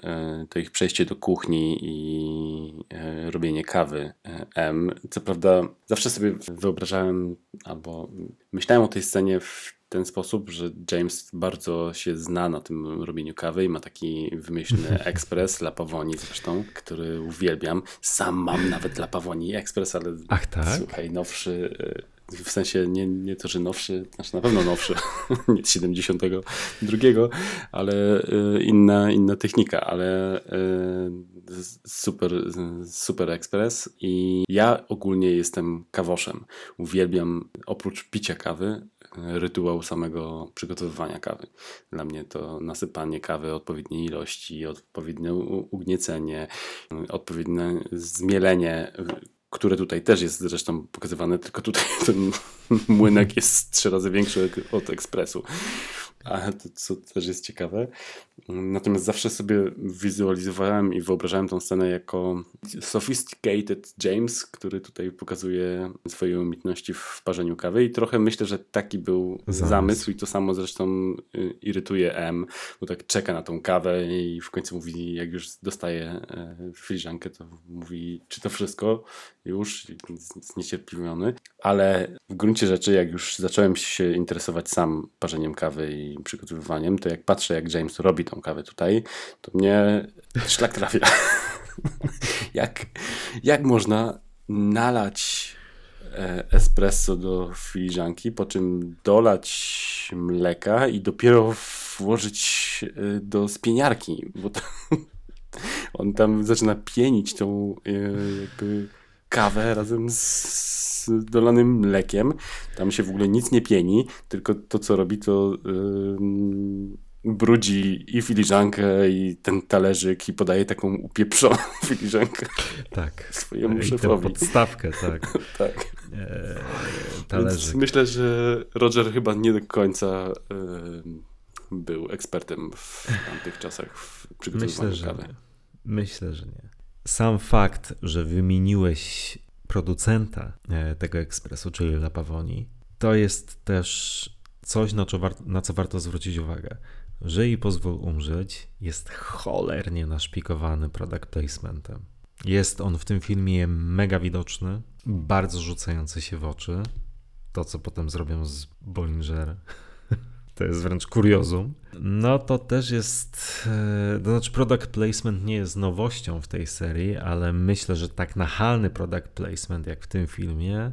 S3: to ich przejście do kuchni i robienie kawy M. Co prawda, zawsze sobie wyobrażałem albo myślałem o tej scenie w ten sposób, że James bardzo się zna na tym robieniu kawy i ma taki wymyślny ekspres La Pavoni zresztą, który uwielbiam. Sam mam nawet La Pavoni ekspres, ale
S2: Ach, tak?
S3: słuchaj, nowszy w sensie nie, nie to, że nowszy, znaczy na pewno nowszy, nie z 72, ale y, inna, inna technika, ale y, super, super ekspres i ja ogólnie jestem kawoszem. Uwielbiam oprócz picia kawy rytuał samego przygotowywania kawy. Dla mnie to nasypanie kawy odpowiedniej ilości, odpowiednie ugniecenie, odpowiednie zmielenie które tutaj też jest zresztą pokazywane, tylko tutaj ten młynek jest trzy razy większy od ekspresu. A to, co też jest ciekawe. Natomiast zawsze sobie wizualizowałem i wyobrażałem tą scenę jako sophisticated James, który tutaj pokazuje swoje umiejętności w parzeniu kawy. I trochę myślę, że taki był zamysł, zamysł. I to samo zresztą y, irytuje M, bo tak czeka na tą kawę i w końcu mówi, jak już dostaje e, filiżankę, to mówi, czy to wszystko już, zniecierpliwiony, ale w gruncie rzeczy, jak już zacząłem się interesować sam parzeniem kawy i przygotowywaniem, to jak patrzę, jak James robi tą kawę tutaj, to mnie szlak trafia. jak, jak można nalać e, espresso do filiżanki, po czym dolać mleka i dopiero włożyć e, do spieniarki, bo to, on tam zaczyna pienić tą e, jakby kawę razem z dolanym mlekiem. Tam się w ogóle nic nie pieni, tylko to, co robi, to yy, brudzi i filiżankę, i ten talerzyk, i podaje taką upieprzoną filiżankę
S2: tak.
S3: swojemu I szefowi.
S2: podstawkę, tak.
S3: tak. Eee, talerzyk. Więc myślę, że Roger chyba nie do końca yy, był ekspertem w tamtych czasach w przygotowywaniu myślę, kawy.
S2: Myślę, że nie sam fakt, że wymieniłeś producenta e, tego ekspresu, czyli La Pavoni, to jest też coś, na co, war- na co warto zwrócić uwagę. Żyj i pozwól umrzeć jest cholernie naszpikowany product placementem. Jest on w tym filmie mega widoczny, bardzo rzucający się w oczy. To, co potem zrobią z Bollinger to jest wręcz kuriozum, no to też jest, e, to znaczy product placement nie jest nowością w tej serii, ale myślę, że tak nachalny product placement jak w tym filmie,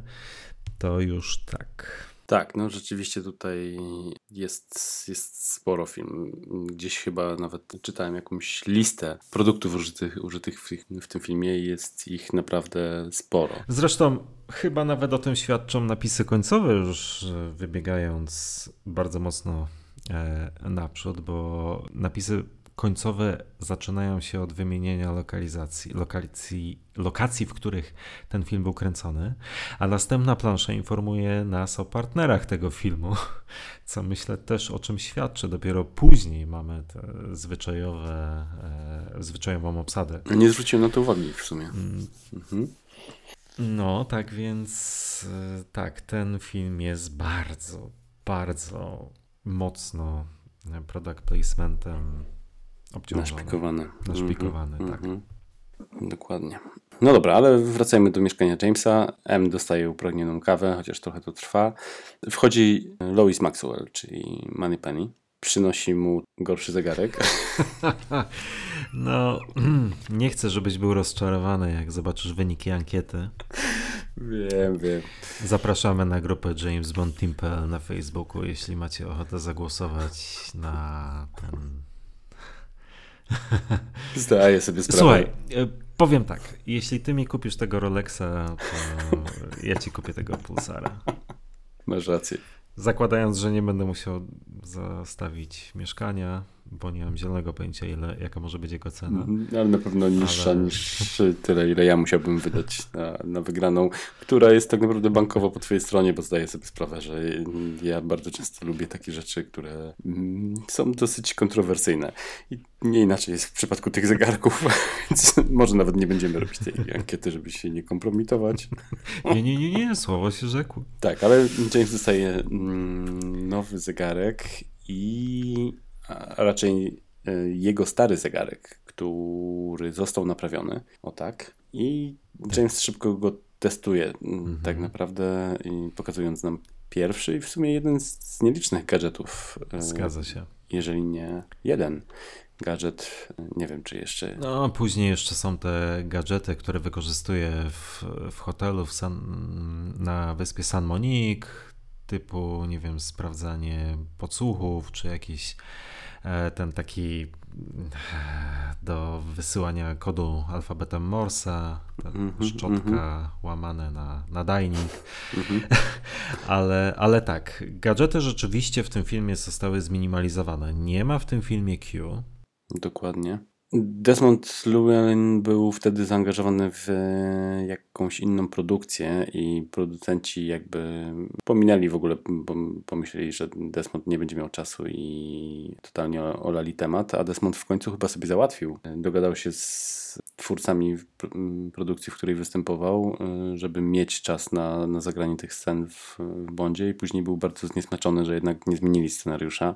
S2: to już tak.
S3: Tak, no rzeczywiście tutaj jest, jest sporo film. Gdzieś chyba nawet czytałem jakąś listę produktów użytych, użytych w, w tym filmie i jest ich naprawdę sporo.
S2: Zresztą chyba nawet o tym świadczą napisy końcowe, już wybiegając bardzo mocno e, naprzód, bo napisy końcowe zaczynają się od wymienienia lokalizacji, lokacji, lokacji, w których ten film był kręcony, a następna plansza informuje nas o partnerach tego filmu, co myślę też o czym świadczy. Dopiero później mamy te zwyczajowe, e, zwyczajową obsadę.
S3: Nie zwróciłem na to uwagi w sumie. Mm. Mhm.
S2: No, tak więc e, tak, ten film jest bardzo, bardzo mocno product placementem obciążone.
S3: Naszpikowane.
S2: Naszpikowane, mm -hmm, tak. Mm
S3: -hmm. Dokładnie. No dobra, ale wracajmy do mieszkania Jamesa. M dostaje upragnioną kawę, chociaż trochę to trwa. Wchodzi Lois Maxwell, czyli Moneypenny. Przynosi mu gorszy zegarek.
S2: No, nie chcę, żebyś był rozczarowany, jak zobaczysz wyniki ankiety.
S3: Wiem, wiem.
S2: Zapraszamy na grupę James Bond Team.pl na Facebooku, jeśli macie ochotę zagłosować na ten
S3: Zdaję sobie sprawę.
S2: Słuchaj, e, powiem tak. Jeśli ty mi kupisz tego Rolexa, to ja ci kupię tego Pulsara.
S3: Masz rację.
S2: Zakładając, że nie będę musiał zastawić mieszkania, bo nie mam zielonego pojęcia, ile, jaka może być jego cena. Mhm,
S3: ale na pewno niższa ale... niż tyle, ile ja musiałbym wydać na, na wygraną, która jest tak naprawdę bankowo po twojej stronie, bo zdaję sobie sprawę, że ja bardzo często lubię takie rzeczy, które mm, są dosyć kontrowersyjne. I nie inaczej jest w przypadku tych zegarków, więc może nawet nie będziemy robić tej ankiety, żeby się nie kompromitować.
S2: Nie, nie, nie, nie, słowo się rzekło.
S3: Tak, ale James dostaje mm, nowy zegarek i a raczej e, jego stary zegarek, który został naprawiony, o tak, i James tak. szybko go testuje mhm. tak naprawdę, pokazując nam pierwszy i w sumie jeden z nielicznych gadżetów.
S2: E, Zgadza się.
S3: Jeżeli nie jeden gadżet, nie wiem czy jeszcze.
S2: No, później jeszcze są te gadżety, które wykorzystuje w, w hotelu w San, na wyspie San Monique, typu, nie wiem, sprawdzanie podsłuchów, czy jakieś E, ten taki e, do wysyłania kodu alfabetem Morsa, mm -hmm, szczotka mm -hmm. łamane na nadajnik. Mm -hmm. ale, ale tak, gadżety rzeczywiście w tym filmie zostały zminimalizowane. Nie ma w tym filmie Q.
S3: Dokładnie. Desmond Llewellyn był wtedy zaangażowany w jakąś inną produkcję i producenci jakby pominęli w ogóle, pomyśleli, że Desmond nie będzie miał czasu i totalnie olali temat, a Desmond w końcu chyba sobie załatwił. Dogadał się z twórcami produkcji, w której występował, y, żeby mieć czas na, na zagranie tych scen w Bondzie i później był bardzo zniesmaczony, że jednak nie zmienili scenariusza,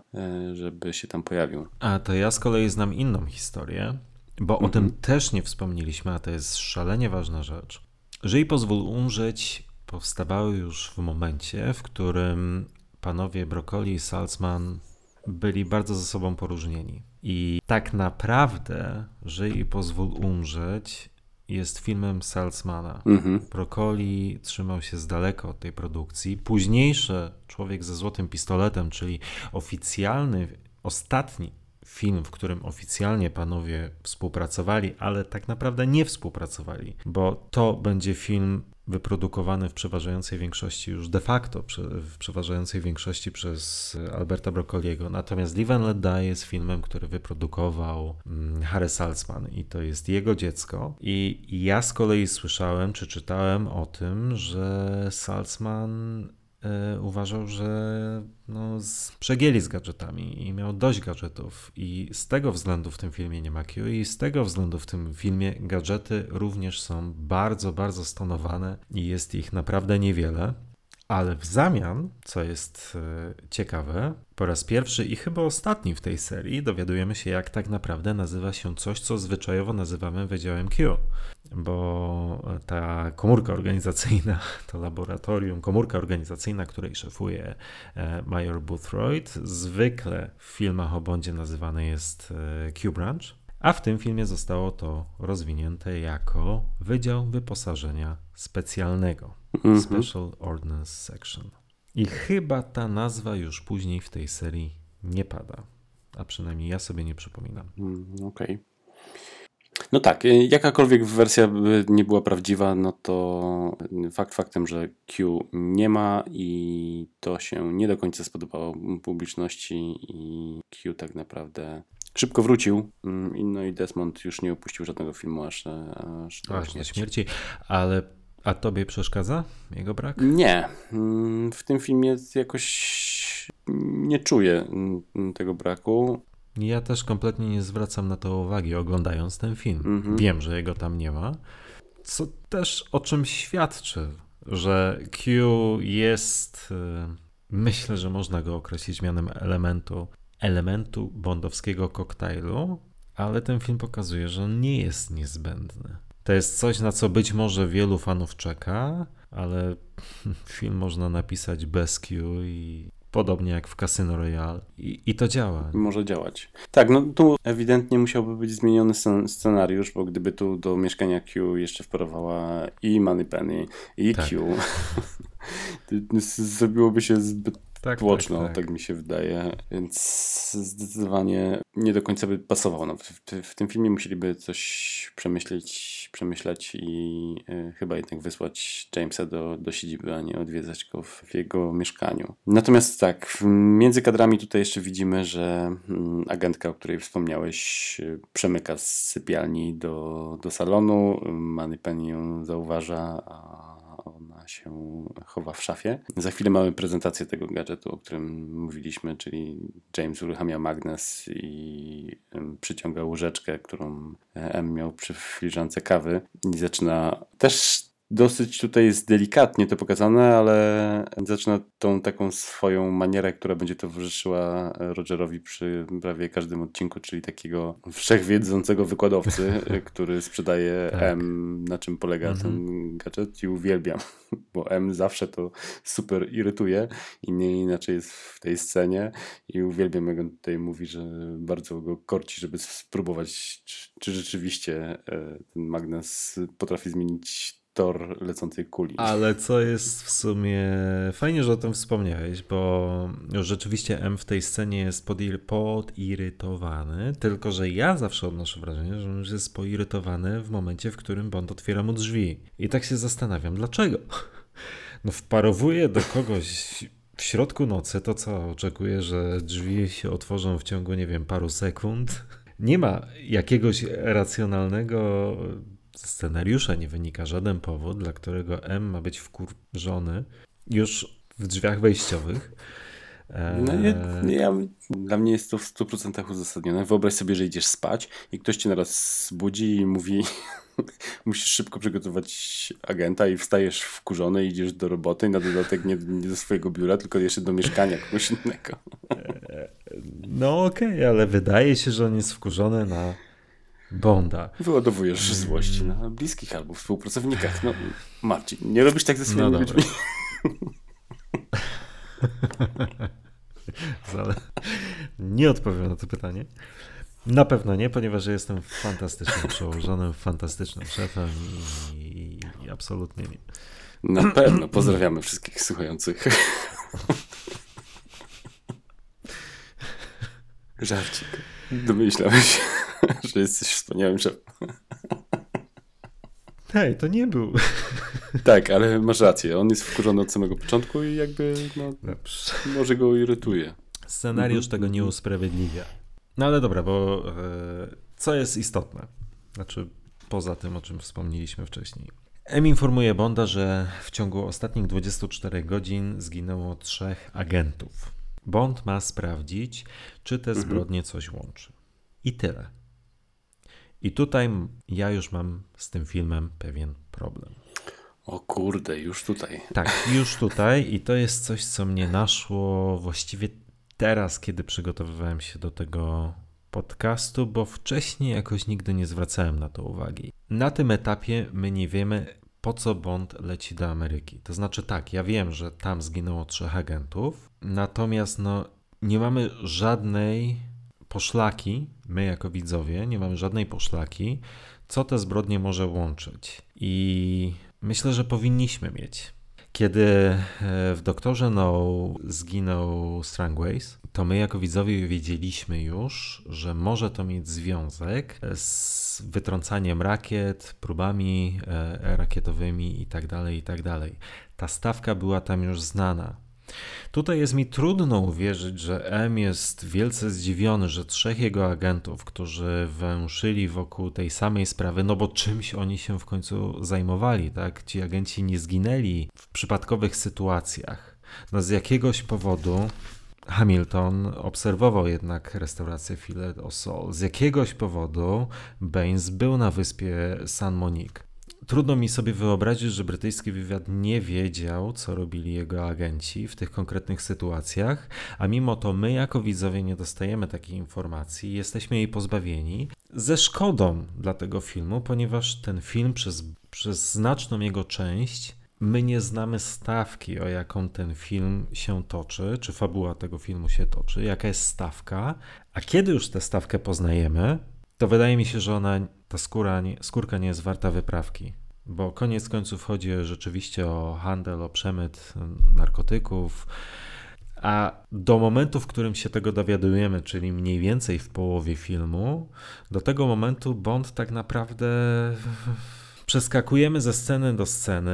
S3: y, żeby się tam pojawił.
S2: A to ja z kolei znam inną historię, bo o tym mhm. też nie wspomnieliśmy, a to jest szalenie ważna rzecz. Żyj pozwól umrzeć powstawały już w momencie, w którym panowie Broccoli i Salzman byli bardzo ze sobą poróżnieni. I tak naprawdę Żyj i pozwól umrzeć jest filmem Salzmana. Mhm. Broccoli trzymał się z daleka od tej produkcji. Późniejszy Człowiek ze złotym pistoletem, czyli oficjalny, ostatni film, w którym oficjalnie panowie współpracowali, ale tak naprawdę nie współpracowali, bo to będzie film wyprodukowany w przeważającej większości już de facto w przeważającej większości przez Alberta Broccoliego. Natomiast Live and Let Die jest filmem, który wyprodukował mm, Harry Salzman i to jest jego dziecko. I ja z kolei słyszałem czy czytałem o tym, że Salzman E, uważał, że no, przegieli z gadżetami i miał dość gadżetów. I z tego względu w tym filmie nie ma Q i z tego względu w tym filmie gadżety również są bardzo, bardzo stonowane i jest ich naprawdę niewiele. Ale w zamian, co jest e, ciekawe, po raz pierwszy i chyba ostatni w tej serii dowiadujemy się, jak tak naprawdę nazywa się coś, co zwyczajowo nazywamy Wydziałem Q. Bo ta komórka organizacyjna, to laboratorium, komórka organizacyjna, której szefuje e, Major Boothroyd, zwykle w filmach o Bondzie nazywane jest e, Q-Branch, a w tym filmie zostało to rozwinięte jako Wydział Wyposażenia Specjalnego. Mhm. Special Ordnance Section. I chyba ta nazwa już później w tej serii nie pada. A przynajmniej ja sobie nie przypominam.
S3: Mm, okej. Okay. No tak, y, jakakolwiek wersja by nie była prawdziwa, no to fakt faktem, że Q nie ma i to się nie do końca spodobało publiczności i Q tak naprawdę szybko wrócił. Mm, no i Desmond już nie opuścił żadnego filmu aż, aż
S2: do śmierci. śmierci. Ale a tobie przeszkadza jego brak?
S3: Nie. Mm, w tym filmie jakoś nie czuję mm, tego braku.
S2: Ja też kompletnie nie zwracam na to uwagi, oglądając ten film. Mm -hmm. Wiem, że jego tam nie ma. Co też o czym świadczy, że Q jest. Y, myślę, że można go określić mianem elementu, elementu bondowskiego koktajlu, ale ten film pokazuje, że on nie jest niezbędny. To jest coś, na co być może wielu fanów czeka, ale film można napisać bez Q i podobnie jak w Casino Royale i, i to działa.
S3: Może działać. Tak, no tu ewidentnie musiałby być zmieniony scenariusz, bo gdyby tu do mieszkania Q jeszcze wparowała i Moneypenny i tak. Q, zrobiłoby się zbyt tak, tłoczno, tak, tak. tak, mi się wydaje, więc zdecydowanie nie do końca by pasował. No, w, w, tym filmie musieliby coś przemyśleć, przemyśleć i y, chyba jednak wysłać Jamesa do, do siedziby, a nie odwiedzać go w, w jego mieszkaniu. Natomiast tak, między kadrami tutaj jeszcze widzimy, że mm, agentka, o której wspomniałeś, y, przemyka z sypialni do, do salonu. Manny Penny ją zauważa, a się chowa w szafie. Za chwilę mamy prezentację tego gadżetu, o którym mówiliśmy, czyli James uruchamia magnes i przyciąga łyżeczkę, którą M miał przy filiżance kawy i zaczyna też dosyć tutaj jest delikatnie to pokazane, ale zaczyna tą taką swoją manierę, która będzie towarzyszyła Rogerowi przy prawie każdym odcinku, czyli takiego wszechwiedzącego wykładowcy, który sprzedaje tak. M, na czym polega mhm. ten gadżet i uwielbiam, bo M zawsze to super irytuje i nie inaczej jest w tej scenie i uwielbiam, jak on tutaj mówi, że bardzo go korci, żeby spróbować, czy, czy rzeczywiście e, ten magnes potrafi zmienić tor lecącej kuli.
S2: Ale co jest w sumie fajnie, że o tym wspomniałeś, bo rzeczywiście M w tej scenie jest podirytowany, tylko że ja zawsze odnoszę wrażenie, że on już jest poirytowany w momencie, w którym Bond otwiera mu drzwi. I tak się zastanawiam, dlaczego? No wparowuje do kogoś w środku nocy, to co oczekuje, że drzwi się otworzą w ciągu, nie wiem, paru sekund Nie ma jakiegoś racjonalnego scenariusza, nie wynika żaden powód, dla którego M ma być wkurzony już w drzwiach wejściowych.
S3: No nie, nie, ja, dla mnie jest to w 100% uzasadnione. Wyobraź sobie, że idziesz spać i ktoś cię naraz budzi i mówi musisz szybko przygotować agenta i wstajesz wkurzony, idziesz do roboty i na dodatek nie, nie do swojego biura, tylko jeszcze do mieszkania kogoś innego.
S2: No okej, okay, ale wydaje się, że on jest wkurzony na Bonda.
S3: Wyładowujesz złości na bliskich albo współpracownikach. No Marcin, nie robisz tak ze swoimi no ludźmi.
S2: nie odpowiem na to pytanie. Na pewno nie, ponieważ jestem fantastycznym przełożonym, fantastycznym szefem i, i absolutnie nie.
S3: Na pewno. Pozdrawiamy wszystkich słuchających. Żarcik. Domyślałem się, że jesteś wspaniałym szefem.
S2: Hej, to nie był.
S3: Tak, ale masz rację. On jest wkurzony od samego początku i jakby no, może go irytuje.
S2: Scenariusz tego nie usprawiedliwia. No ale dobra, bo e, co jest istotne? Znaczy, poza tym, o czym wspomnieliśmy wcześniej. M informuje Bonda, że w ciągu ostatnich 24 godzin zginęło trzech agentów. Bond ma sprawdzić, czy te mhm. zbrodnie coś łączy. I tyle. I tutaj ja już mam z tym filmem pewien problem.
S3: O kurde, już tutaj.
S2: Tak, już tutaj i to jest coś, co mnie naszło właściwie teraz, kiedy przygotowywałem się do tego podcastu, bo wcześniej jakoś nigdy nie zwracałem na to uwagi. Na tym etapie my nie wiemy, po co Bond leci do Ameryki. To znaczy tak, ja wiem, że tam zginęło trzech agentów, natomiast no, nie mamy żadnej poszlaki, my jako widzowie, nie mamy żadnej poszlaki, co te zbrodnie może łączyć. I myślę, że powinniśmy mieć. Kiedy e, w Doktorze No zginął Strangways, to my jako widzowie wiedzieliśmy już, że może to mieć związek z wytrącaniem rakiet, próbami e, rakietowymi itd., tak itd. Tak Ta stawka była tam już znana. Tutaj jest mi trudno uwierzyć, że M jest wielce zdziwiony, że trzech jego agentów, którzy węszyli wokół tej samej sprawy, no bo czymś oni się w końcu zajmowali, tak? Ci agenci nie zginęli w przypadkowych sytuacjach. No z jakiegoś powodu Hamilton obserwował jednak restaurację Filet o Sol. Z jakiegoś powodu Baines był na wyspie San Monique. Trudno mi sobie wyobrazić, że brytyjski wywiad nie wiedział, co robili jego agenci w tych konkretnych sytuacjach, a mimo to my, jako widzowie, nie dostajemy takiej informacji, jesteśmy jej pozbawieni. Ze szkodą dla tego filmu, ponieważ ten film przez, przez znaczną jego część my nie znamy stawki, o jaką ten film się toczy, czy fabuła tego filmu się toczy, jaka jest stawka, a kiedy już tę stawkę poznajemy, to wydaje mi się, że ona, ta skóra, skórka nie jest warta wyprawki. Bo koniec końców chodzi rzeczywiście o handel, o przemyt narkotyków, a do momentu, w którym się tego dowiadujemy, czyli mniej więcej w połowie filmu, do tego momentu Bond tak naprawdę przeskakujemy ze sceny do sceny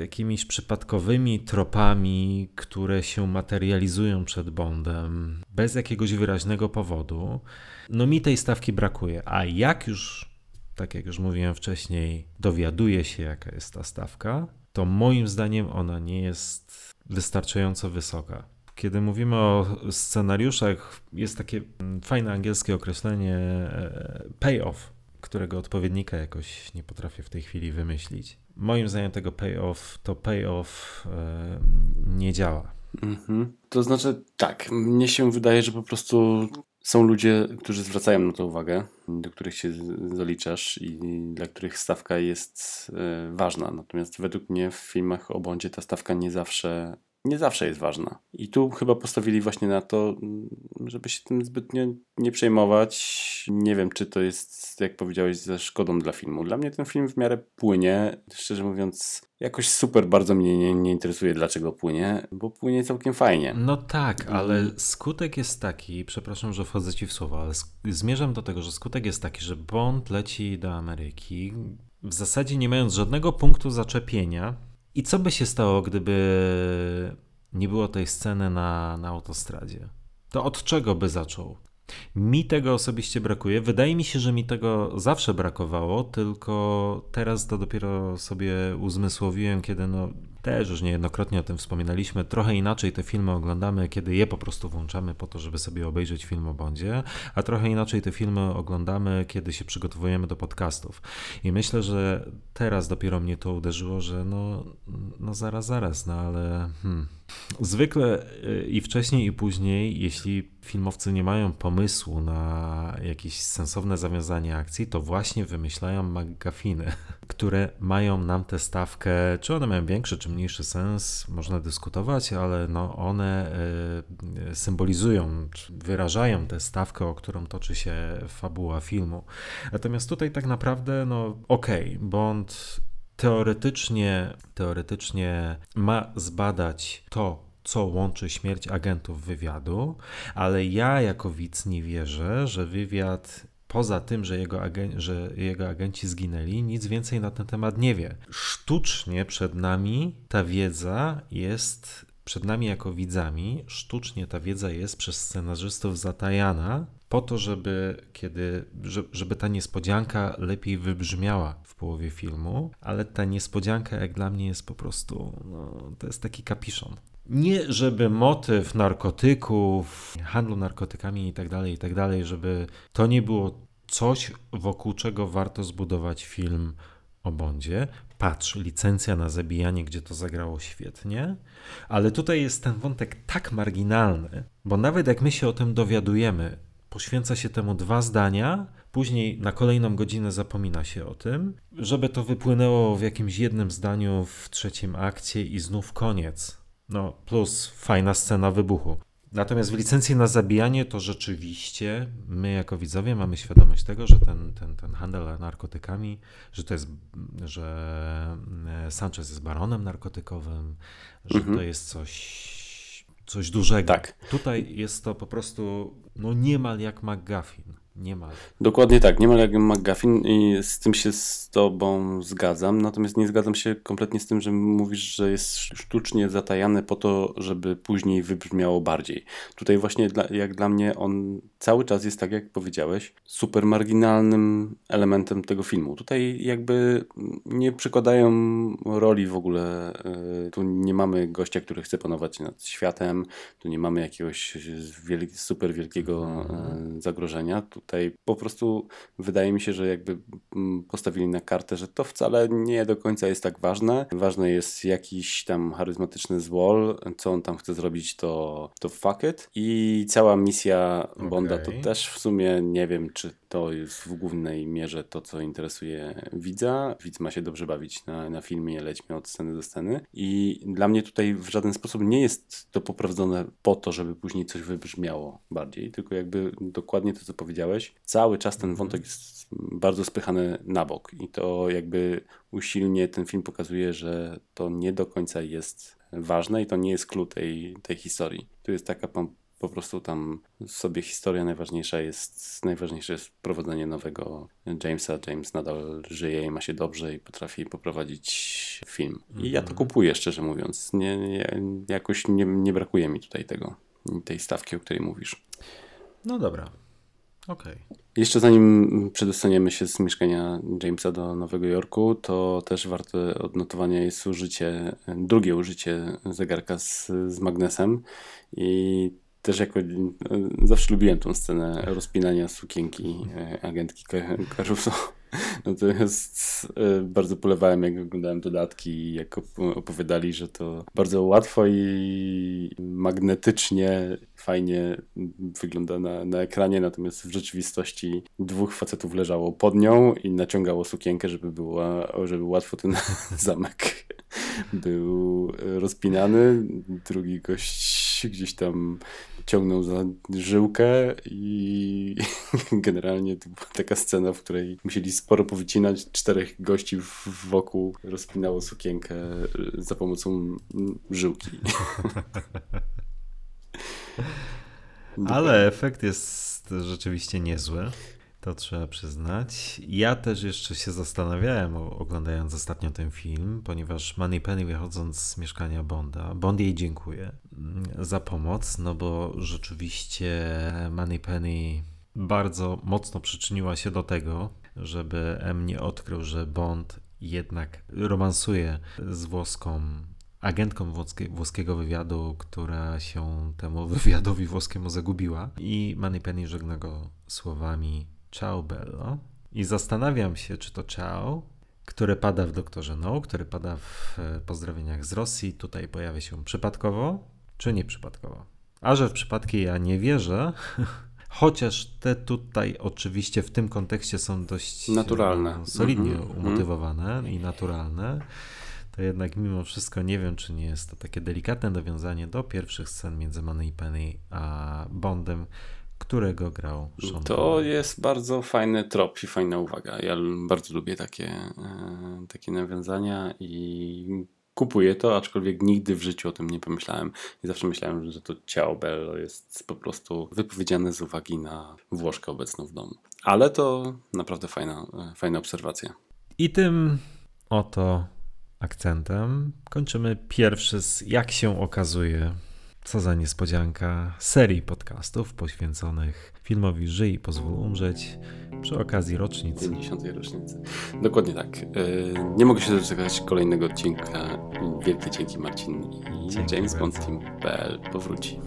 S2: jakimiś przypadkowymi tropami, które się materializują przed Bondem bez jakiegoś wyraźnego powodu. No mi tej stawki brakuje, a jak już, tak jak już mówiłem wcześniej, dowiaduje się jaka jest ta stawka, to moim zdaniem ona nie jest wystarczająco wysoka. Kiedy mówimy o scenariuszach, jest takie fajne angielskie określenie e, payoff, którego odpowiednika jakoś nie potrafię w tej chwili wymyślić. Moim zdaniem tego payoff, to payoff e, nie działa.
S3: Mhm. To znaczy tak, mnie się wydaje, że po prostu są ludzie, którzy zwracają na to uwagę, do których się zaliczasz i dla których stawka jest e, ważna. Natomiast według mnie w filmach o Bondzie ta stawka nie zawsze nie zawsze jest ważna. I tu chyba postawili właśnie na to, żeby się tym zbytnio nie przejmować. Nie wiem, czy to jest, jak powiedziałeś, ze szkodą dla filmu. Dla mnie ten film w miarę płynie. Szczerze mówiąc, jakoś super bardzo mnie nie, nie interesuje, dlaczego płynie, bo płynie całkiem fajnie.
S2: No tak, ale skutek jest taki, przepraszam, że wchodzę ci w słowo, ale zmierzam do tego, że skutek jest taki, że Bond leci do Ameryki, w zasadzie nie mając żadnego punktu zaczepienia, i co by się stało, gdyby nie było tej sceny na, na autostradzie? To od czego by zaczął? Mi tego osobiście brakuje. Wydaje mi się, że mi tego zawsze brakowało, tylko teraz to dopiero sobie uzmysłowiłem, kiedy no też już niejednokrotnie o tym wspominaliśmy, trochę inaczej te filmy oglądamy, kiedy je po prostu włączamy po to, żeby sobie obejrzeć film o Bondzie, a trochę inaczej te filmy oglądamy, kiedy się przygotowujemy do podcastów. I myślę, że teraz dopiero mnie to uderzyło, że no, no zaraz, zaraz, no ale hmm. Zwykle y, i wcześniej i później, jeśli filmowcy nie mają pomysłu na jakieś sensowne zawiązanie akcji, to właśnie wymyślają McGuffiny, które mają nam tę stawkę, czy one mają większy czy mniejszy sens, można dyskutować, ale no one y, symbolizują, wyrażają tę stawkę, o którą toczy się fabuła filmu. Natomiast tutaj tak naprawdę, no okej, okay, Bond teoretycznie, teoretycznie ma zbadać to, co łączy śmierć agentów wywiadu, ale ja jako widz nie wierzę, że wywiad poza tym, że jego, agen że jego agenci zginęli, nic więcej na ten temat nie wie. Sztucznie przed nami ta wiedza jest, przed nami jako widzami, sztucznie ta wiedza jest przez scenarzystów zatajana, po to, żeby kiedy, żeby ta niespodzianka lepiej wybrzmiała w połowie filmu, ale ta niespodzianka jak dla mnie jest po prostu, no, to jest taki kapiszon. Nie, żeby motyw narkotyków, handlu narkotykami i tak dalej, i tak dalej, żeby to nie było coś, wokół czego warto zbudować film o Bondzie. Patrz, licencja na zabijanie, gdzie to zagrało świetnie, ale tutaj jest ten wątek tak marginalny, bo nawet jak my się o tym dowiadujemy, poświęca się temu dwa zdania, później na kolejną godzinę zapomina się o tym, żeby to wypłynęło w jakimś jednym zdaniu w trzecim akcie i znów koniec. No, plus fajna scena wybuchu. Natomiast w licencji na zabijanie to rzeczywiście my jako widzowie mamy świadomość tego, że ten, ten, ten handel narkotykami, że to jest, że e, Sanchez jest baronem narkotykowym, że mhm. to jest coś, coś dużego.
S3: Tak.
S2: Tutaj jest to po prostu no niemal jak McGuffin. Niemal.
S3: Dokładnie tak, niemal jak McGuffin i z tym się z tobą zgadzam, natomiast nie zgadzam się kompletnie z tym, że mówisz, że jest sztucznie zatajane po to, żeby później wybrzmiało bardziej. Tutaj właśnie dla, jak dla mnie on cały czas jest, tak jak powiedziałeś, super marginalnym elementem tego filmu. Tutaj jakby nie przykładają roli w ogóle, e, tu nie mamy gościa, który chce panować nad światem, tu nie mamy jakiegoś super wielkiego e, zagrożenia. Tutaj po prostu wydaje mi się, że jakby mm, postawili na kartę, że to wcale nie do końca jest tak ważne. Ważne jest jakiś tam charyzmatyczny zwol, co on tam chce zrobić, to, to fuck it. I cała misja Bonda okay. to też w sumie nie wiem, czy to jest w głównej mierze to, co interesuje widza. Widz ma się dobrze bawić na, na filmie, lećmy od sceny do sceny. I dla mnie tutaj w żaden sposób nie jest to poprowadzone po to, żeby później coś wybrzmiało bardziej, tylko jakby dokładnie to, co powiedziałeś. Cały czas ten wątek jest bardzo spychany na bok i to jakby usilnie ten film pokazuje, że to nie do końca jest ważne i to nie jest klucz tej, tej historii. Tu jest taka po prostu tam sobie historia najważniejsza jest, najważniejsze jest prowadzenie nowego Jamesa. James nadal żyje i ma się dobrze i potrafi poprowadzić film. I ja to mhm. kupuję, szczerze mówiąc. Nie, nie, jakoś nie, nie brakuje mi tutaj tego, tej stawki, o której mówisz.
S2: No dobra. Okej. Okay.
S3: Jeszcze zanim przedostaniemy się z mieszkania Jamesa do Nowego Jorku, to też warte odnotowania jest użycie, drugie użycie zegarka z, z magnesem i też jako zawsze lubiłem tą scenę rozpinania sukienki e, agentki Caruso. Natomiast e, bardzo polewałem, jak oglądałem dodatki i jak opowiadali, że to bardzo łatwo i magnetycznie fajnie wygląda na, na ekranie, natomiast w rzeczywistości dwóch facetów leżało pod nią i naciągało sukienkę, żeby, była, żeby łatwo ten zamek był rozpinany. Drugi gość gdzieś tam ciągnął za żyłkę i generalnie to była taka scena, w której musieli sporo powycinać. Czterech gości wokół rozpinało sukienkę za pomocą żyłki.
S2: Ale efekt jest rzeczywiście niezły. To trzeba przyznać. Ja też jeszcze się zastanawiałem, oglądając ostatnio ten film, ponieważ Money Penny wychodząc z mieszkania Bonda, Bond jej dziękuję. mm, za pomoc, no bo rzeczywiście Moneypenny bardzo mocno przyczyniła się do tego, żeby M nie odkrył, że Bond jednak romansuje z włoską agentką włoskie, włoskiego wywiadu, która się temu wywiadowi włoskiemu zagubiła i Moneypenny żegna go słowami ciao bello i zastanawiam się, czy to ciao, które pada w Doktorze No, które pada w e, pozdrowieniach z Rosji, tutaj pojawia się przypadkowo, czy nieprzypadkowo. A że w przypadki ja nie wierzę, chociaż te tutaj oczywiście w tym kontekście są dość
S3: Naturalne.
S2: e, solidnie
S3: Mhm,
S2: umotywowane i naturalne, jednak mimo wszystko nie wiem, czy nie jest to takie delikatne nawiązanie do pierwszych scen między Moneypenny a Bondem, którego grał Sean
S3: To
S2: Connery.
S3: jest bardzo fajny trop i fajna uwaga. Ja bardzo lubię takie, e, takie nawiązania i kupuję to, aczkolwiek nigdy w życiu o tym nie pomyślałem. I zawsze myślałem, że to ciao bello jest po prostu wypowiedziane z uwagi na Włoszkę obecną w domu. Ale to naprawdę fajna, e, fajna obserwacja.
S2: I tym oto akcentem kończymy pierwszy z, jak się okazuje, co za niespodzianka, serii podcastów poświęconych filmowi Żyj i pozwól umrzeć przy okazji rocznicy.
S3: 50. rocznicy. Dokładnie tak. E, Nie mogę się doczekać kolejnego odcinka. Wielkie dzięki Marcin i
S2: Dzięki
S3: James Bond. Team.pl powróci.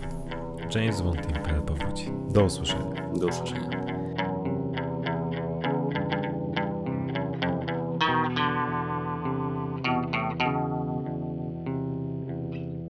S2: James Bond Team powróci. Do usłyszenia.
S3: Do usłyszenia.